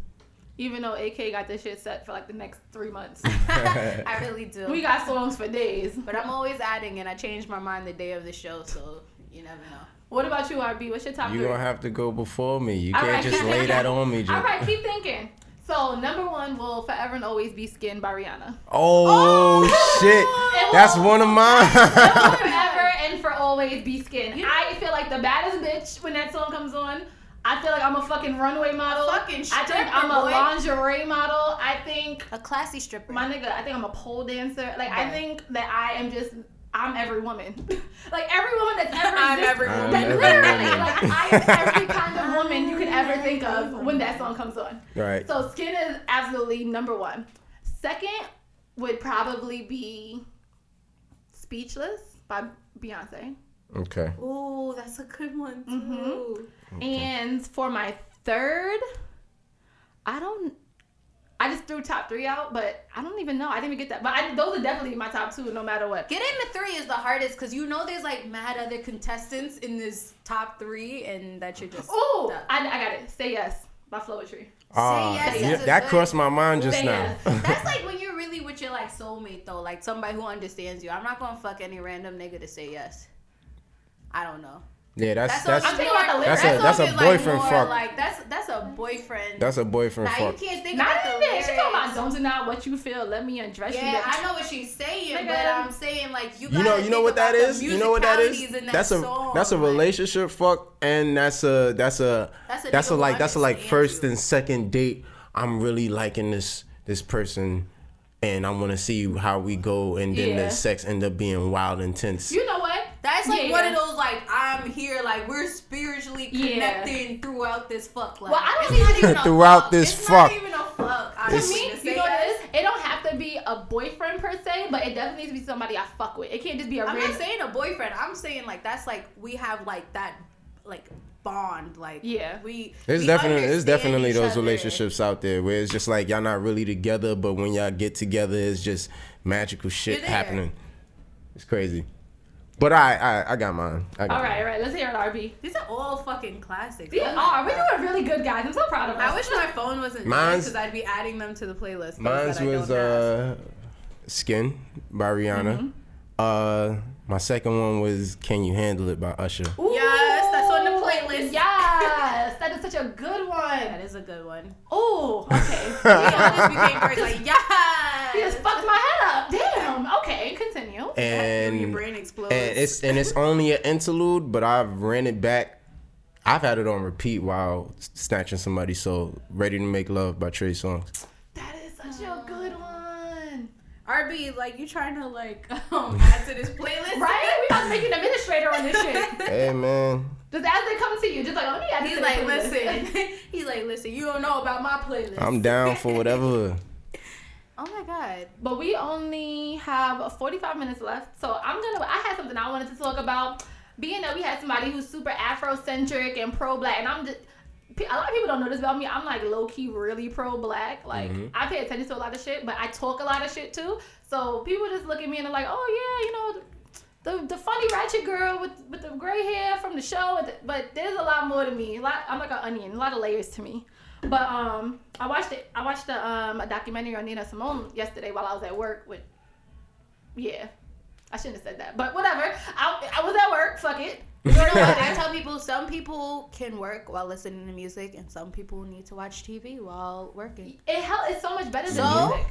Even though AK got this shit set for like the next three months. I really do. we got songs for days. but I'm always adding, and I change my mind the day of the show, so you never know. What about you, RB? What's your top You three? gonna have to go before me. You All can't right, just lay thinking. that on me. Just. right, keep thinking. So number one will forever and always be "Skin" by Rihanna. Oh, oh! shit! That's one of mine. forever and for always be "Skin." I feel like the baddest bitch when that song comes on. I feel like I'm a fucking runway model. fucking I think I'm a boy. lingerie model. I think A classy stripper. my nigga. I think I'm a pole dancer. Like I think that I am just. I'm every woman. like every woman that's ever I'm existed. every I'm Like, every literally, woman. like I am every kind of woman you could ever think of when that song comes on. right. So Skin is absolutely number one. Second would probably be Speechless by Beyonce. Okay. Ooh, that's a good one too. Mhm. And for my third, I don't. I just threw top three out, but I don't even know. I didn't even get that. But I, those are definitely my top two, no matter what. Getting to three is the hardest because you know there's like mad other contestants in this top three, and that you're just. Ooh, stuck. I, I got it. Say yes by Floetry. Ah, yes yeah, that good- crossed my mind just Say now. yes. That's like when you're really with your like soulmate though, like somebody who understands you. I'm not gonna fuck any random nigga to say yes. I don't know. yeah, that's That's, that's I'm thinking about that's a that's a song is, like, boyfriend more fuck. Like that's that's a boyfriend. That's a boyfriend now fuck. you can't think Not about the even. lyrics. She talking about don't deny what you feel. Let me undress you. Yeah, I know what she's saying, Nigga. but I'm saying like you. You know, you know what that about the is. You know what that is. that That's a song, that's a like- relationship fuck, and that's a that's a That's a that's a like that's a like first you. and second date. I'm really liking this this person, and I want to see how we go, and then Yeah. the sex end up being wild and intense. You know what? That's like Yeah. one of those like I'm here, like we're spiritually Yeah. connecting throughout this fuck. Like, Well, I don't it's even- even a Throughout fuck. this it's fuck. Not even a fuck. I To me, to you know what it is? It don't have to be a boyfriend per se, but it definitely needs to be somebody I fuck with. It can't just be a I'm random. not saying a boyfriend. I'm saying like that's like we have like that like bond. Like Yeah. we. There's we definitely there's definitely those other. relationships out there where it's just like y'all not really together, but when y'all get together, it's just magical shit happening. It's crazy. But I I, I got mine. I got all right, mine. all right. Let's hear it, RB. These are all fucking classics. These Oh are. We're doing really good, guys. I'm so proud of us. I wish my phone wasn't Mine's- because I'd be adding them to the playlist. those Mine's that I was don't uh, "Skin" by Rihanna. Mm-hmm. Uh, my second one was "Can You Handle It" by Usher. Ooh, Yes, that's on the playlist. Yes, that is such a good one. That is a good one. Oh, okay. We all just became first, like yes. He just fucked my head up. Damn. Okay, continue. your And brain explodes. and it's and it's only an interlude, but I've ran it back. I've had it on repeat while snatching somebody. So, "Ready to Make Love" by Trey Songz. That is such a good one. RB, like you trying to like um, add to this playlist, Right? We about to make an administrator on this shit. Hey man, Just as they come to you, just like, let me add He's like, playlist. listen. He's like, listen. You don't know about my playlist. I'm down for whatever. Oh my god. But we only have 45 minutes left. So I'm gonna I had something I wanted to talk about. Being that we had somebody who's super Afrocentric and pro black, and I'm just a lot of people don't know this about me. I'm like low key really pro black. Like mm-hmm. I pay attention to a lot of shit, but I talk a lot of shit too. So people just look at me and they're like, oh yeah, you know. The, the funny ratchet girl with, with the gray hair from the show, but there's a lot more to me. A lot, I'm like an onion, a lot of layers to me. But um, I watched it. I watched the um a documentary on Nina Simone yesterday while I was at work. With yeah, I shouldn't have said that, but whatever. I I was at work. Fuck it. You know what? I tell people some people can work while listening to music, and some people need to watch TV while working. It hell It's so much better than So? music.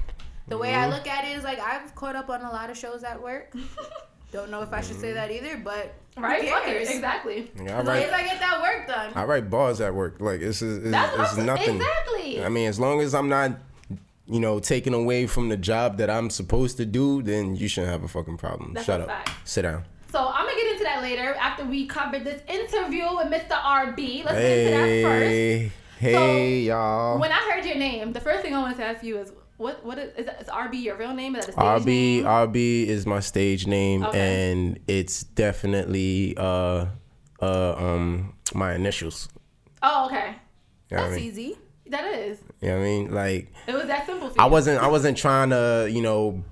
The way I look at it is like I've caught up on a lot of shows at work. Don't know if I should say that either, but Right? Who Fuck it. Exactly. Yeah, I As long as I get that work done. I write bars at work. Like it's it's, it's, That's it's nothing. Exactly. I mean, as long as I'm not, you know, taken away from the job that I'm supposed to do, then you shouldn't have a fucking problem. That's Shut up. fact. Sit down. So I'm gonna get into that later after we covered this interview with Mr. RB. Let's get into that first. Hey, hey, y'all. When I heard your name, the first thing I wanted to ask you is what what is is, RB your real name? Is that a stage RB name? RB is my stage name, Okay. and it's definitely uh uh um my initials. Oh, okay. You know That's I mean? easy. That is. You know what I mean? Like It was that simple. I wasn't I wasn't trying to, you know,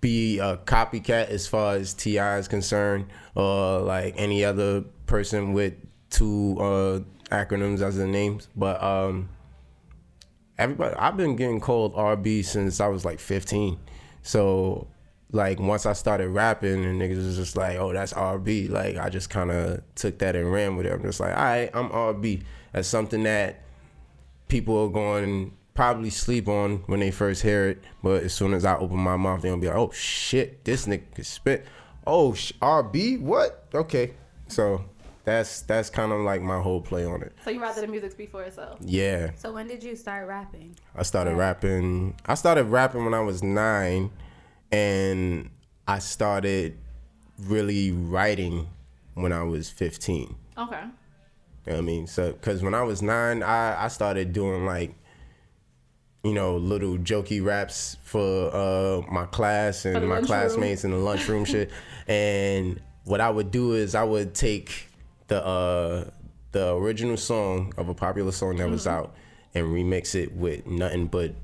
be a copycat as far as T.I. is concerned, or like any other person with two uh acronyms as their names. But um everybody I've been getting called RB since I was like 15. So like once I started rapping and niggas was just like, oh, that's RB. Like I just kind of took that and ran with it. I'm just like, all right, I'm RB. That's something that people are going probably sleep on when they first hear it. But as soon as I open my mouth, they're gonna be like, oh shit, this nigga can spit. Oh, RB, what? Okay, so that's that's kind of like my whole play on it. So you rather the music speak for itself. Yeah, So when did you start rapping? I started rapping. I started rapping when I was nine, and I started really writing when I was fifteen. Okay. You know what I mean? So, because when I was nine, I, I started doing like, you know, little jokey raps for uh, my class and my lunchroom. classmates in the lunchroom shit. And what I would do is I would take the uh, the original song of a popular song that Mm-hmm. was out and remix it with nothing but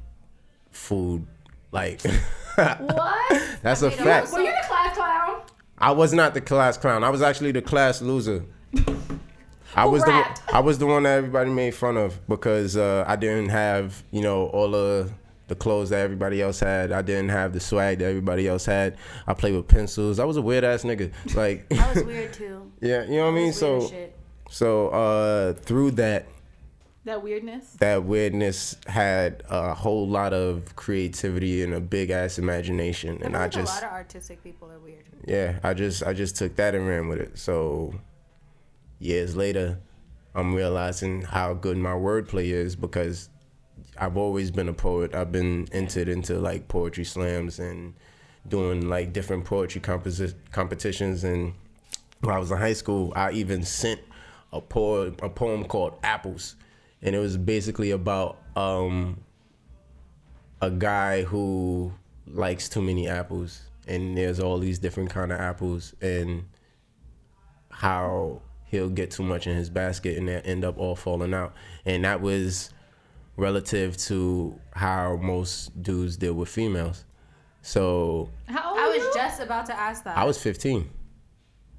food. Like, What? that's a a fact. Were you the class clown? I was not the class clown. I was actually the class loser. I was the one. I was the one that everybody made fun of because uh, I didn't have you know all the the clothes that everybody else had. I didn't have the swag that everybody else had. I played with pencils. I was a weird ass nigga. Like I was weird too. yeah, you know what I mean. So shit. so uh, through that That weirdness. that weirdness had a whole lot of creativity and a big ass imagination, and I, I feel like just a lot of artistic people are weird. yeah, I just I just took that and ran with it. So years later, I'm realizing how good my wordplay is because I've always been a poet. I've been entered into like poetry slams and doing like different poetry composi- competitions. And when I was in high school, I even sent a poem a poem called Apples, and it was basically about um, a guy who likes too many apples and there's all these different kind of apples and how he'll get too much in his basket and end up all falling out and that was relative to how most dudes deal with females so How old I was you? just about to ask that. i was 15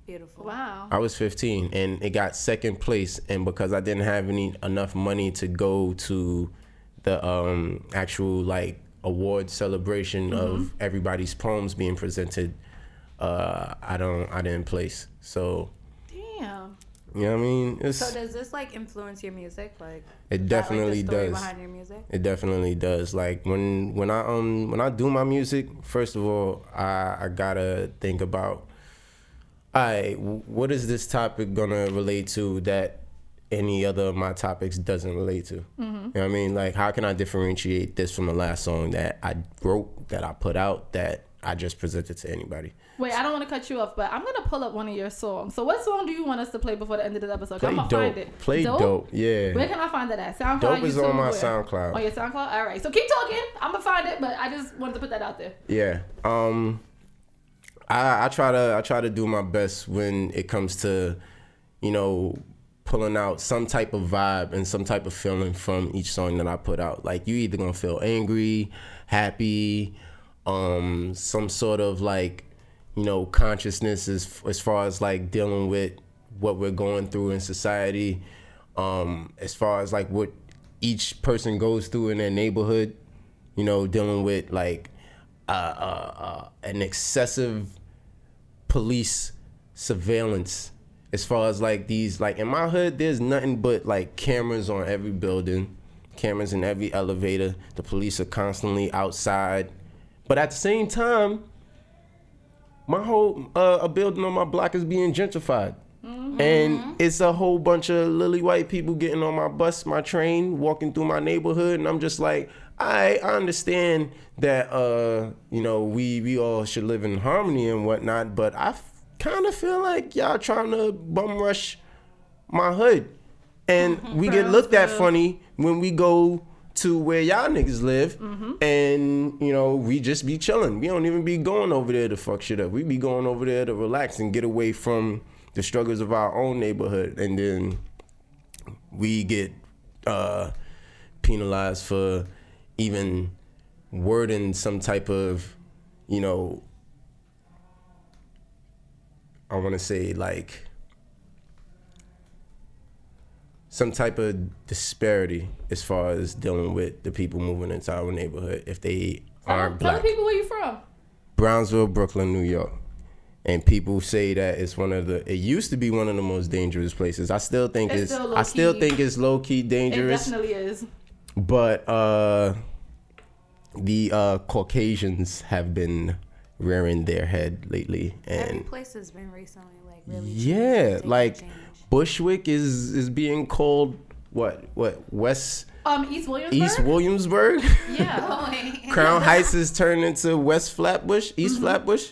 beautiful. Wow. I was 15 and it got second place and because I didn't have any enough money to go to the um actual like award celebration of everybody's poems being presented uh I don't I didn't place. So, Damn. You know what I mean? It's So does this like influence your music? Like it that, like, definitely does. behind your music. It definitely does. Like when when I um when I do my music, first of all, I I gotta think about, all right, what is this topic gonna relate to that any other of my topics doesn't relate to? You know what I mean? Like how can I differentiate this from the last song that I wrote, that I put out, that I just presented to anybody. Wait, I don't want to cut you off, but I'm gonna pull up one of your songs. So, what song do you want us to play before the end of this episode? Play I'm gonna dope. find it. Play dope. dope? Yeah. Where can I find that at? SoundCloud. Dope is on my where? SoundCloud. On your SoundCloud. All right. So keep talking. I'm gonna find it, but I just wanted to put that out there. Yeah. Um I I try to I try to do my best when it comes to, you know, pulling out some type of vibe and some type of feeling from each song that I put out. Like you either gonna feel angry, happy, um, some sort of like, you know, consciousness as as far as like dealing with what we're going through in society, um, as far as like what each person goes through in their neighborhood, you know, dealing with like uh, uh, uh, an excessive police surveillance. As far as like these like in my hood there's nothing but like cameras on every building cameras in every elevator. The police are constantly outside. But at the same time my whole uh, a building on my block is being gentrified. And it's a whole bunch of lily white people getting on my bus my train walking through my neighborhood. And i'm just like i, I understand that uh you know we we all should live in harmony and whatnot but i kind of feel like y'all trying to bum rush my hood. And we get looked at funny when we go to where y'all niggas live and you know we just be chilling. We don't even be going over there to fuck shit up. We be going over there to relax and get away from the struggles of our own neighborhood and then we get uh penalized for even wording some type of you know i want to say like some type of disparity as far as dealing with the people moving into our neighborhood if they aren't tell black. the people where you from. Brownsville, Brooklyn, New York. And people say that it's one of the it used to be one of the most dangerous places. I still think It's it's, still I still low-key. think it's low key It dangerous. definitely is. But uh the uh Caucasians have been rearing their head lately Every and place has been recently like really. yeah, taking like change. Bushwick is is being called what what West Um, East Williamsburg. East Williamsburg. Yeah. Crown Heights has turned into West Flatbush, East Mm-hmm. Flatbush.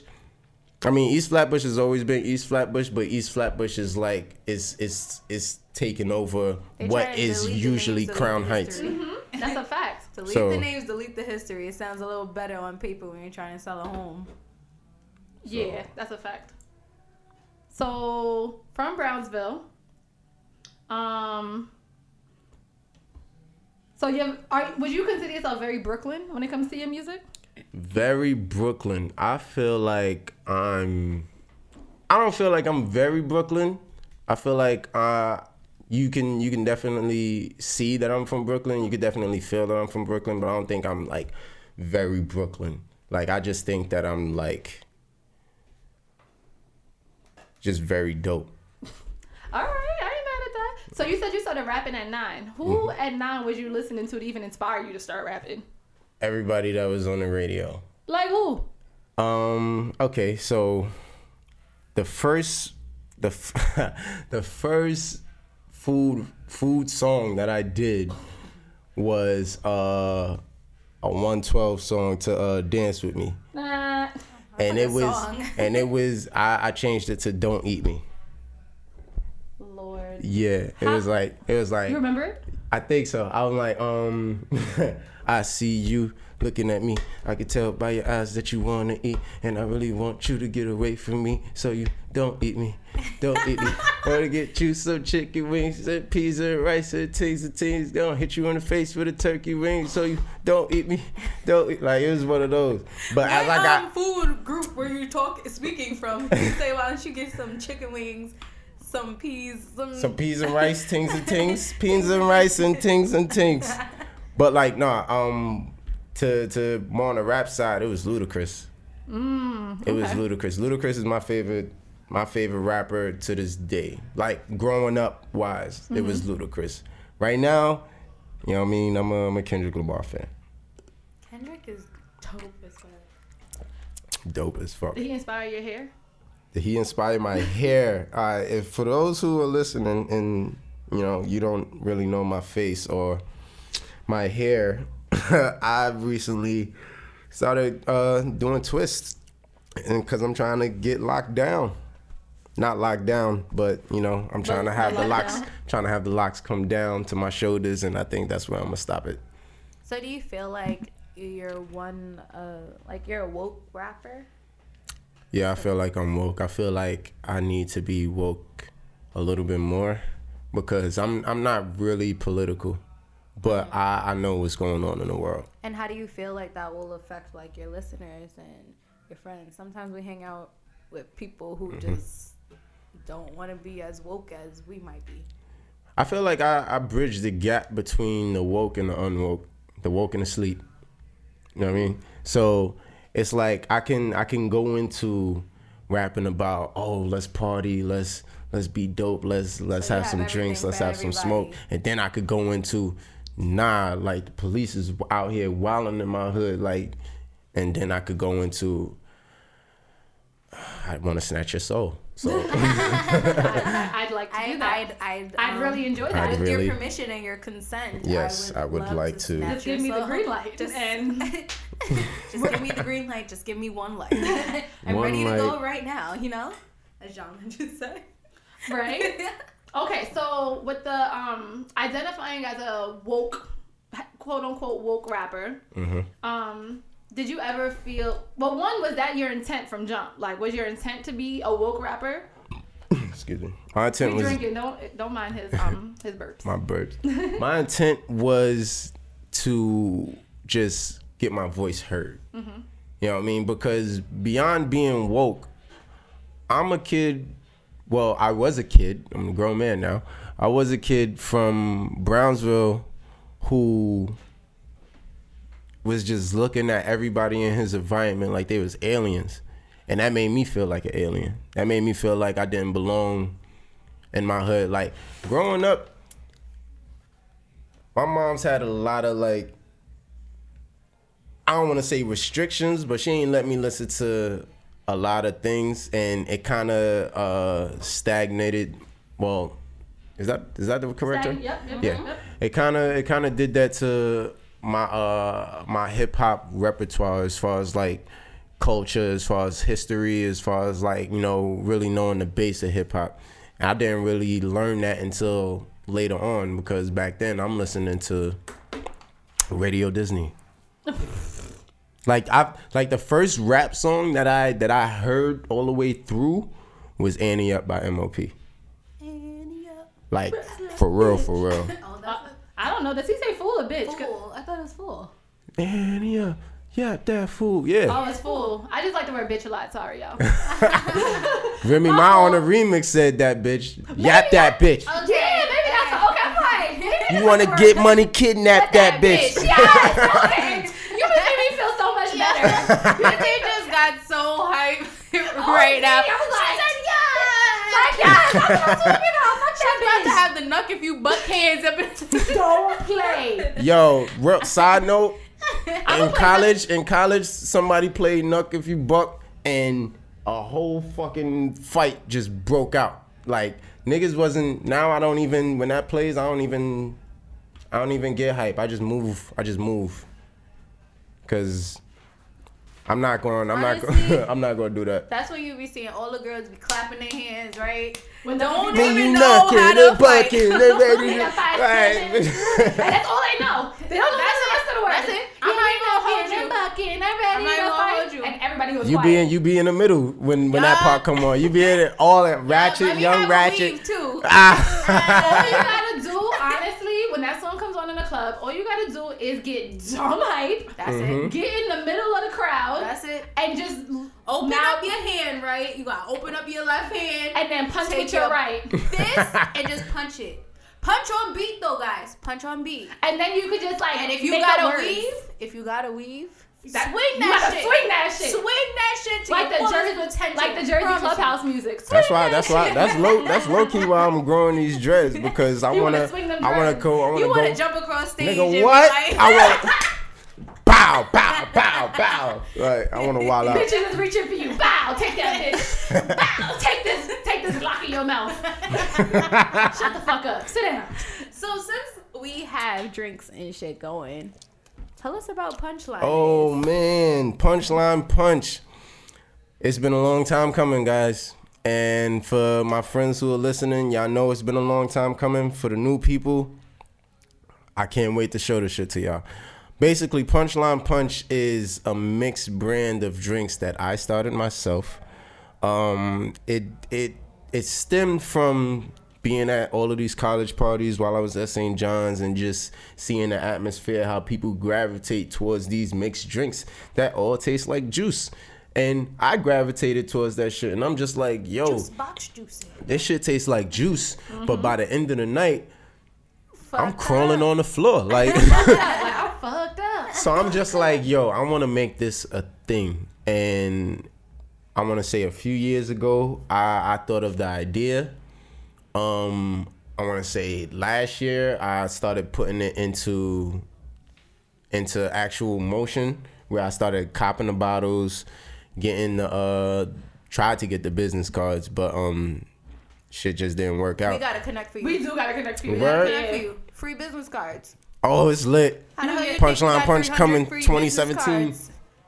I mean, East Flatbush has always been East Flatbush, but East Flatbush is like is is is taking over They what try to is delete the usually Crown the Heights. history. That's a fact. Delete So- the names, delete the history. It sounds a little better on paper when you're trying to sell a home. Yeah, that's a fact. So from Brownsville, um, so you are would you consider yourself very Brooklyn when it comes to your music? Very Brooklyn. I feel like I'm. I don't feel like I'm very Brooklyn. I feel like uh, you can you can definitely see that I'm from Brooklyn. You could definitely feel that I'm from Brooklyn, but I don't think I'm like very Brooklyn. Like I just think that I'm like just very dope. All right, I ain't mad at that. So you said you started rapping at nine. Who Mm-hmm. at nine was you listening to to even inspire you to start rapping? Everybody that was on the radio. Like who? Um. Okay. So, the first, the f- the first food food song that I did was uh a one twelve song to uh dance with me, Nah. and it was song. and it was I I changed it to Don't Eat Me. Yeah. It was like it was like You remember it? I think so. I was like, um, I see you looking at me. I can tell by your eyes that you want to eat, and I really want you to get away from me. So you don't eat me, don't eat me. To get you some chicken wings, and peas and rice, and teas and teas. Gonna hit you in the face with a turkey wing. So you don't eat me, don't eat. Like it was one of those. But as I What, got um, food group where you talk speaking from? You say, why don't you get some chicken wings, some peas, some, some peas and rice, tings and tings, peas and rice and tings and tings. But like, nah, um, to to more on the rap side, it was Ludacris. Mm, It was okay. Ludacris. Ludacris is my favorite, my favorite rapper to this day. Like growing up wise, it was Mm-hmm. Ludacris. Right now, you know what I mean. I'm a, I'm a Kendrick Lamar fan. Kendrick is dope as fuck. Dope as fuck. Did he inspire your hair? He inspired my hair. Uh, if for those who are listening and you know you don't really know my face or my hair, I've recently started uh, doing twists and because I'm trying to get locked down. Not locked down, but you know, I'm trying to have the locks, down. trying to have the locks come down to my shoulders, and I think that's where I'm gonna stop it. So do you feel like you're one, uh, like you're a woke rapper? Yeah, I feel like I'm woke. I feel like I need to be woke a little bit more because I'm I'm not really political, but mm. I I know what's going on in the world. And how do you feel like that will affect like your listeners and your friends? Sometimes we hang out with people who mm-hmm. just don't want to be as woke as we might be. I feel like I, I bridge the gap between the woke and the unwoke, the woke and the sleep. You know what I mean? So it's like I can I can go into rapping about oh let's party, let's let's be dope, let's let's So you have some have drinks, let's have some smoke, and then I could go into nah like the police is out here wilding in my hood like, and then I could go into I want to snatch your soul. So I, I'd like to I, do that. I'd, I'd, I'd um, really enjoy that. I'd with really- your permission and your consent. Yes, I would love like to. Just give me the green light Just, and just give me the green light. Just give me one light. I'm One ready to go right now. You know, as John just said. right. Okay, so with the um identifying as a woke, quote unquote woke rapper, um, did you ever feel? Well, one was that your intent from jump. Like, was your intent to be a woke rapper? excuse me. My intent You was drinking? Don't don't mind his um his burps. my birds. my intent was to just get my voice heard. You know what I mean? Because beyond being woke, I'm a kid. Well, I was a kid. I'm a grown man now. I was a kid from Brownsville who was just looking at everybody in his environment like they was aliens. And that made me feel like an alien. That made me feel like I didn't belong in my hood. Like growing up, my mom's had a lot of like I don't want to say restrictions, but she ain't let me listen to a lot of things, and it kind of uh, stagnated. Well, is that is that the correct term? Yep, yep, yeah. yep. It kind of it kind of did that to my uh my hip hop repertoire as far as like culture, as far as history, as far as like you know really knowing the base of hip hop. I didn't really learn that until later on because back then I'm listening to Radio Disney. like I like the first rap song that I that I heard all the way through was Ante Up by MOP. Like for real, for real. Oh, I don't know. Does he say fool or bitch? Fool. I thought it was fool. Ante Up, yeah, that fool, yeah. Oh, it's fool. I just like the word bitch a lot. Sorry, y'all. Remy Ma oh. on the remix said that bitch. Yap that bitch. yeah, maybe that's okay. I'm like, maybe You want the to word. get money, kidnap that bitch. Yes, okay. You just made me feel so much better. They just got so hyped Oh, right see, now. I was like, She said, yeah. Like, yes, I'm talking about. Fuck She's about to have the knuck if you butt cans up in. Don't play. Yo, real, side note, in college, in college, somebody played Knuck If You Buck, and a whole fucking fight just broke out. Like niggas wasn't. Now I don't even. When that plays, I don't even. I don't even get hype. I just move. I just move. Cause I'm not going. I'm not. Honestly- Going, I'm not going to do that. That's when you be seeing all the girls be clapping their hands, right? When Don't the- When even you know knocking how the to fight. bucket, they ready Need to right. That's all they know. They don't know That's the rest of the words. That's it. I'm not even gonna hold you. Bucking, I'm ready I'm not to even gonna fight. hold you. And everybody was You quiet. be in you be in the middle when when that part come on. You be in it all that ratchet, Let me young have a ratchet. weave, too. Ah. all you gotta do, honestly, when that song comes on in the club, all you gotta do is get dumb hype. That's Mm-hmm. it. Get in the middle of the crowd That's it. and just Open now- up your hand, right? You gotta open up your left hand and then punch Take with your your- right. this and just punch it. Punch on beat though, guys. Punch on beat. And then you could just like And if you make gotta words. weave, if you gotta weave, That- swing you that gotta shit. swing that shit. Swing that shit to like the fullest Jersey, potential. like the Jersey Promise you. clubhouse music. That's why. That's why. That's low. That's low key why I'm growing these dreads because I You wanna wanna. swing them I wanna go. I wanna You go. wanna jump across stage and Nigga, what? like, I want. Bow, bow, bow, bow. Right. I wanna wild out. Bitches is reaching for you. Bow, take that bitch. Bow, take this, take this lock in your mouth. Shut the fuck up. Sit down. So since we have drinks and shit going, tell us about punchline. Oh man, punchline punch. It's been a long time coming, guys. And for my friends who are listening, y'all know it's been a long time coming. For the new people, I can't wait to show this shit to y'all. Basically, Punchline Punch is a mixed brand of drinks that I started myself. Um, it it it stemmed from being at all of these college parties while I was at St. John's and just seeing the atmosphere, how people gravitate towards these mixed drinks that all taste like juice. And I gravitated towards that shit, and I'm just like, yo, Juice box this shit tastes like juice. But mm-hmm. by the end of the night, I'm crawling up. on the floor. Like, like, I'm fucked up. so I'm just like, yo, I want to make this a thing. And I want to say a few years ago, I, I thought of the idea. Um, I want to say last year, I started putting it into into actual motion where I started copping the bottles, getting the uh tried to get the business cards, but um shit just didn't work out. We gotta connect for you. We do gotta connect people. Word? connect for you. Free business cards. Oh, it's lit. How the hell you think Punchline we got Punch 300 coming free 2017.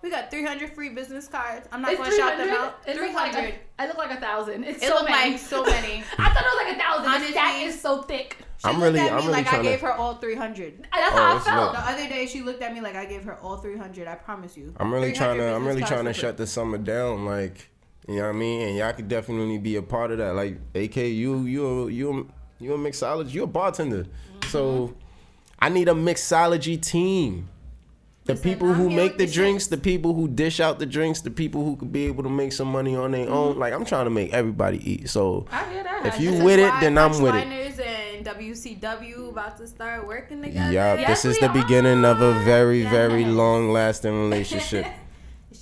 Business cards? We got 300 free business cards. I'm not going to shout them out. It look like 300. a, it look like a thousand. It's It so looked many. like so many. I thought it was like a thousand. Honestly, the stack is so thick. She I'm looked really- at me I'm really like I tryna- gave her all 300. That's Oh, how I it's felt. The other day, she looked at me like I gave her all 300. I promise you. I'm really trying to. I'm really trying to shut the summer down. Like, you know what I mean? And y'all could definitely be a part of that. Like, AK, you, you, you, you a mixologist. You a bartender. Mm-hmm. So, I need a mixology team. The people who make the drinks, the people who dish out the drinks, the people who could be able to make some money on their own. Mm-hmm. Like, I'm trying to make everybody eat. So, I hear that. if you with it, then I'm with it. And WCW about to start working together. Yeah, Yes, this is the beginning of a very, very long lasting relationship.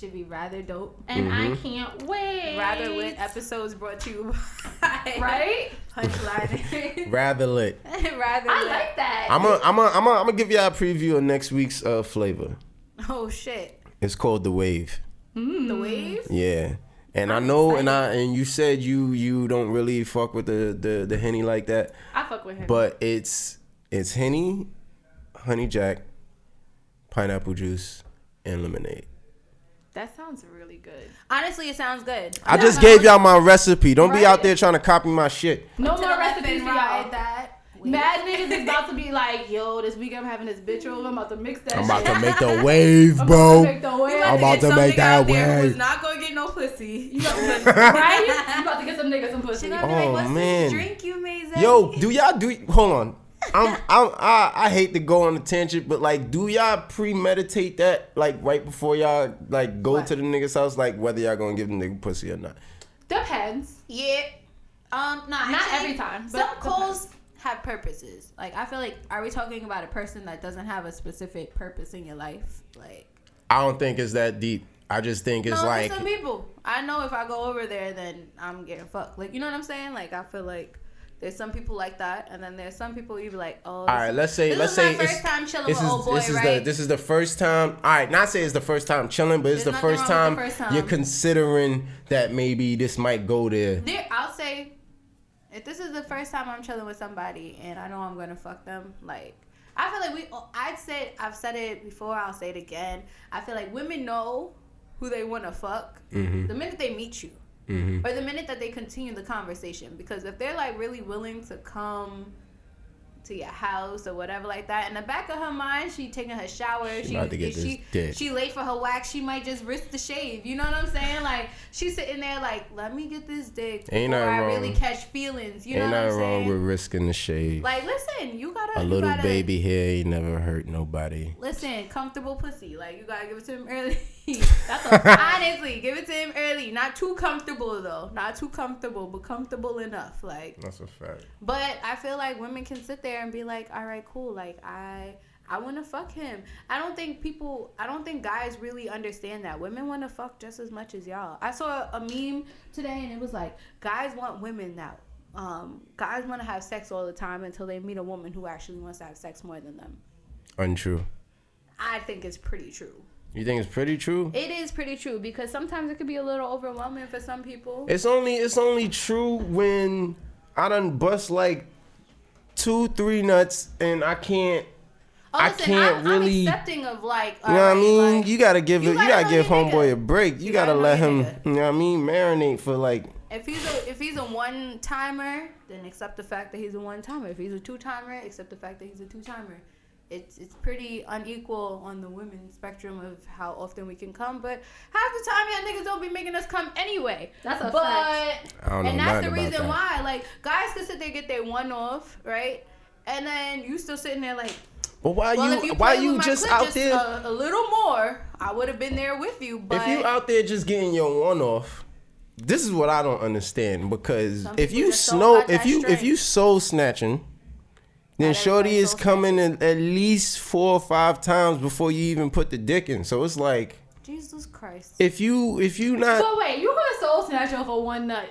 It should be rather dope. and I Mm-hmm. can't wait. Rather lit episodes brought to you by Right? Punchline. Rather lit. rather I lit. like that. I'm gonna, I'm gonna, I'm gonna, I'm gonna give y'all a preview of next week's uh, flavor. Oh shit. It's called the Wave. The wave? Yeah, and i know, and I, and you said you, you don't really fuck with the, the, the henny like that, I fuck with him. but it's, it's henny, honey jack, pineapple juice, and lemonade. That sounds really good. Honestly, it sounds good. I just gave y'all my recipe. Don't be out there trying to copy my shit. No more recipes for y'all. that. Mad niggas is about to be like, yo, this week I'm having this bitch over. I'm about to mix that I'm about shit. to make the wave, I'm bro. about to make wave. I'm about to get make that wave. Who's not gonna get no pussy. You about to, right? You about to get some niggas some pussy. She gonna be like, Oh, man. drink you made?" Zay?" Yo, do y'all do? Hold on. I'm, I'm, I, I hate to go on a tangent, but like, do y'all premeditate that like right before y'all like go What? to the nigga's house, like whether y'all gonna give the nigga pussy or not? Depends. Yeah. Um, nah, Not actually, every time, but Some depends. calls have purposes. Like I feel like, are we talking about a person that doesn't have a specific purpose in your life? Like, I don't think it's that deep. I just think it's no, like there's some people. I know if I go over there, then I'm getting fucked. Like, you know what I'm saying? Like, I feel like. There's some people like that, and then there's some people you be like, oh. All right, let's say this let's is say my first time chilling this with is old boy, this is right? the this is the first time. All right, not say it's the first time chilling, but it's the first time, the first time. you're considering that maybe this might go there. There, I'll say, if this is the first time I'm chilling with somebody and I know I'm gonna fuck them, like I feel like we. I'd say I've said it before. I'll say it again. I feel like women know who they want to fuck Mm-hmm. the minute they meet you, Mm-hmm. or the minute that they continue the conversation. Because if they're like really willing to come to your house or whatever like that. In the back of her mind, she taking her shower. She about to get if this she, dick. she late for her wax. She might just risk the shave. You know what I'm saying? Like she's sitting there like, let me get this dick before Ain't nothing I wrong. really catch feelings. You know Ain't what I'm nothing wrong saying? with risking the shade. like listen, you gotta A little gotta, baby hair ain't never hurt nobody. Listen, comfortable pussy. Like you gotta give it to him early. That's a, honestly, give it to him early. Not too comfortable though. Not too comfortable, but comfortable enough. Like That's a fact. But I feel like women can sit there and be like, all right, cool. Like I, I want to fuck him. I don't think people, I don't think guys really understand that women want to fuck just as much as y'all. I saw a meme today and it was like, guys want women now. um, guys want to have sex all the time until they meet a woman who actually wants to have sex more than them. Untrue. I think it's pretty true. You think it's pretty true? It is pretty true because sometimes it could be a little overwhelming for some people. It's only it's only true when I done bust like two, three nuts and I can't Oh, I can't I'm, really- I'm accepting of like. You know what I mean? like, you gotta give you it. You gotta gotta give homeboy nigga. a break. You, You gotta, gotta let him. nigga. You know what I mean? Marinate for like. If he's a if he's a one timer, then accept the fact that he's a one timer. If he's a two timer, accept the fact that he's a two timer. It's it's pretty unequal on the women's spectrum of how often we can come, but half the time y'all niggas don't be making us come anyway. That's a but fact. I and that's the reason that. why like guys can sit there get their one off right, and then you still sitting there like But why well you? you why played you just out just there? a, a little more, I would have been there with you. But if you out there just getting your one off, this is what I don't understand because Some if you snow, if that you if you soul snatching, then shorty is coming in at least four or five times before you even put the dick in. So it's like Jesus Christ. if you if you not But wait, you gonna soul snatch off of one nut,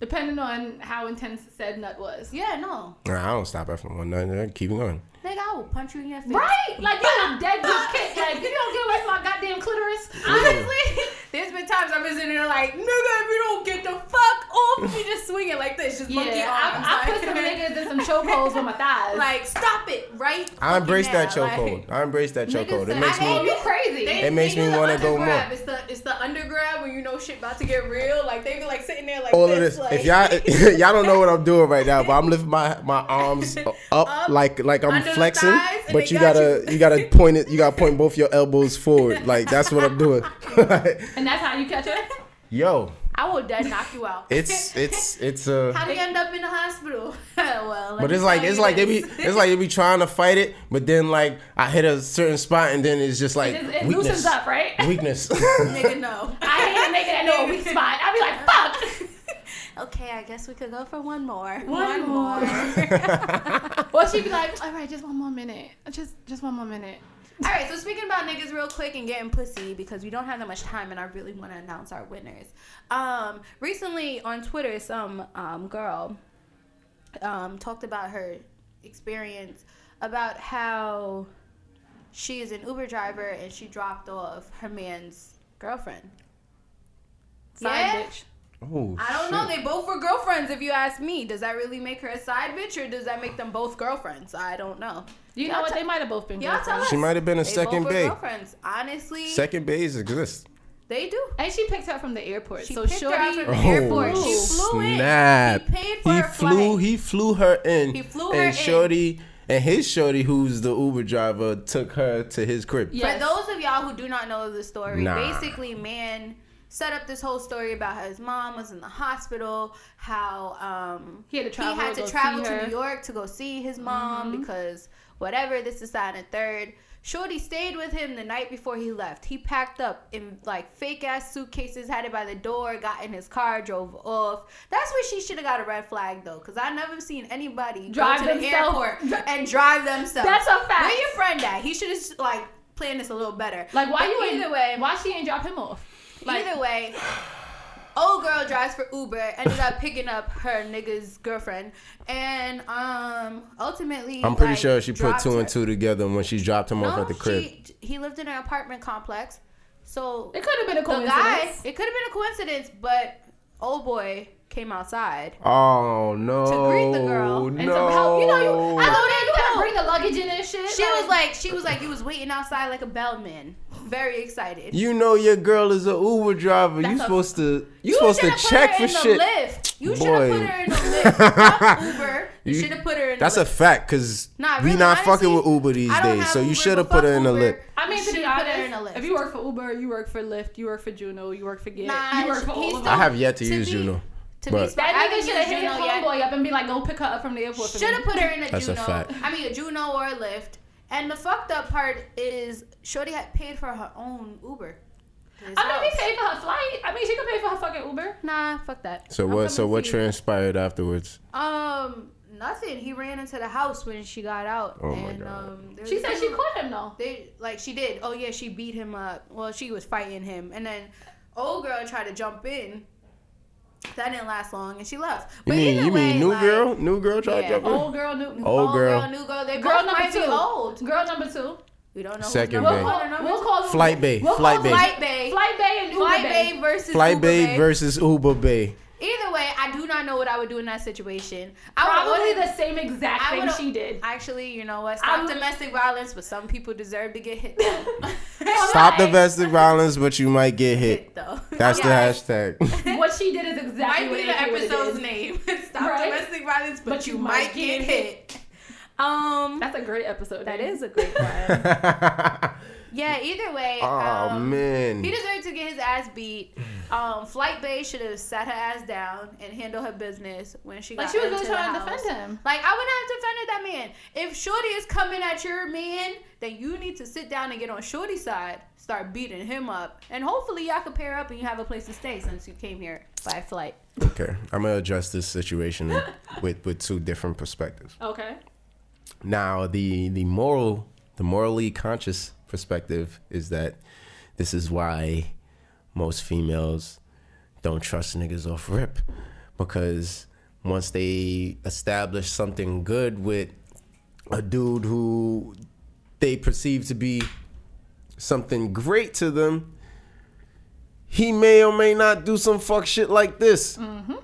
depending on how intense said nut was. Yeah, no. Nah, I don't stop after one night. Keep going. Nigga, I will punch you in your face. Right? Like you a dead good kid. Like you don't get away from my goddamn clitoris. Honestly, there's been times I've been sitting there like, nigga, if you don't get the fuck off, you just swing it like this, just monkey Yeah, arms. I, I like, put some niggas in some chokeholds with my thighs. like, stop it, right? I embrace that now, chokehold. like- I embrace that Niggas chokehold. It makes I hate me. you crazy? They, It makes me wanna go undergrab. more. It's the it's the undergrab when you know shit about to get real. Like they be like sitting there like all of this. this. Like, If y'all y'all don't know what I'm doing right now, but I'm lifting my my arms up, Up, like like I'm flexing, thighs, but you got gotta you. you. gotta point it. You gotta point both your elbows forward. Like that's what I'm doing. and that's how you catch it. Yo, I will dead knock you out. it's it's it's uh How do you end up in the hospital? well, But it's like it's you like they be this. it's like they be trying to fight it, but then like I hit a certain spot and then it's just like It, just, it weakness. loosens up, right? Weakness. nigga no. I hate a nigga that know a weak spot. I'd be like, fuck. Okay, I guess we could go for one more. One more. Well, she'd be like, all right, just one more minute. Just just one more minute. All right, so speaking about niggas real quick and getting pussy because we don't have that much time and I really want to announce our winners. Um, recently on Twitter, some um, girl um, talked about her experience about how she is an Uber driver and she dropped off her man's girlfriend. Side Yeah? bitch. oh, I don't know. They both were girlfriends. If you ask me, does that really make her a side bitch or does that make them both girlfriends? I don't know. You Y'all know what? te- They might have both been Y'all tell girlfriends. us. She might have been a They second both were babe. girlfriends. Honestly, Second bays exist. they do. And she picked her from the airport. She so picked her shorty, up from the Oh, airport. She flew snap. in. He paid for He her flew. flight. He flew her in. He flew her and in. Shorty and his Shorty, who's the Uber driver, took her to his crib. Yes. For those of y'all who do not know the story, Nah. basically, man set up this whole story about how his mom was in the hospital, how um, He had to travel he had to to travel to. New York to go see his mom because whatever, this is that and third. Shorty stayed with him the night before he left. He packed up in like fake ass suitcases, had it by the door, got in his car, drove off. That's where she should have got a red flag though, because I never seen anybody Drive go to the airport and drive themselves. That's a fact. Where your friend at? He should have like planned this a little better. like, why But you either ain't, way? Why she ain't drop him off? Like, either way, old girl drives for Uber, ended up picking up her nigga's girlfriend, and um ultimately I'm pretty like, sure she put two her. and two together when she dropped him off at the crib. she he lived in an apartment complex, so it could have been a coincidence. guy it could have been a coincidence, but old boy came outside. Oh no! To greet the girl and and no. to help, you know, you, I know that you No. gotta bring the luggage in and shit. She was like she was like you was waiting outside like a bellman, very excited. You know your girl is a Uber driver. That's you a- supposed to you, supposed to put check her for in the shit. Lyft. You should Boy. have put her in the Lyft. Fuck Uber. You, You- should have put her in. That's a Lyft. fact because Nah, we really, not honestly, fucking with Uber these days. have So you should have put her in the Uber. lip. I mean, to be should've put her honest, in a Lyft. if you work for Uber, you work for Lyft, you work for Juno, you work for Gett, Nah, you work for he's all of still- I have yet to To use be- Juno. To be But- fair, I That haven't nigga should have hit his Juno yet. homeboy up and be like, go pick her up from the airport Should have put her in a That's a Juno. fact. I mean, a Juno or a Lyft. And the fucked up part is, Shorty had paid for her own Uber. to his I mean, if house. he paid for her flight, I mean, she could pay for her fucking Uber. Nah, fuck that. So I'm what? So what to you. transpired afterwards? Um, nothing. He ran into the house when she got out. Oh my God. Um, She said she caught him though. They like she did. Oh yeah, she beat him up. Well, she was fighting him, and then old girl tried to jump in. That didn't last long, and she left. You mean you way, mean new like, girl? New girl tried Yeah. to jump in? Old girl, new Old Old girl. girl, new girl. They girl both number might two. be old. Girl number two. We don't know. Second who's Bae. number We'll one or call, number we'll call them- Flight Bay. We'll Flight call Bay. Flight Bay. Flight Bay and Uber Flight Bay. Bay versus Flight Uber Bay Bay. versus Uber Bay. Either way, I do not know what I would do in that situation. I would Probably order- the same exact I thing she did. Actually, you know what? Stop I'm- domestic violence, but some people deserve to get hit. Stop domestic violence, but you might get hit. hit though. That's Yeah. the hashtag. what she did is exactly might what be the episode's name. Stop Right? domestic violence, but, But you, you might might get get hit. Um, That's a great episode. that name. is a great one. Yeah. Either way, oh um, man. he deserved to get his ass beat. Um, Flight Bay should have sat her ass down and handled her business when she Like got she was really into the trying to defend him. Like I wouldn't have defended that man. If Shorty is coming at your man, then you need to sit down and get on Shorty's side, start beating him up, and hopefully y'all can pair up and you have a place to stay since you came here by flight. Okay, I'm gonna address this situation with with two different perspectives. Okay. Now, the the moral, the morally conscious perspective is that this is why most females don't trust niggas off rip. Because once they establish something good with a dude who they perceive to be something great to them, he may or may not do some fuck shit like this mm-hmm.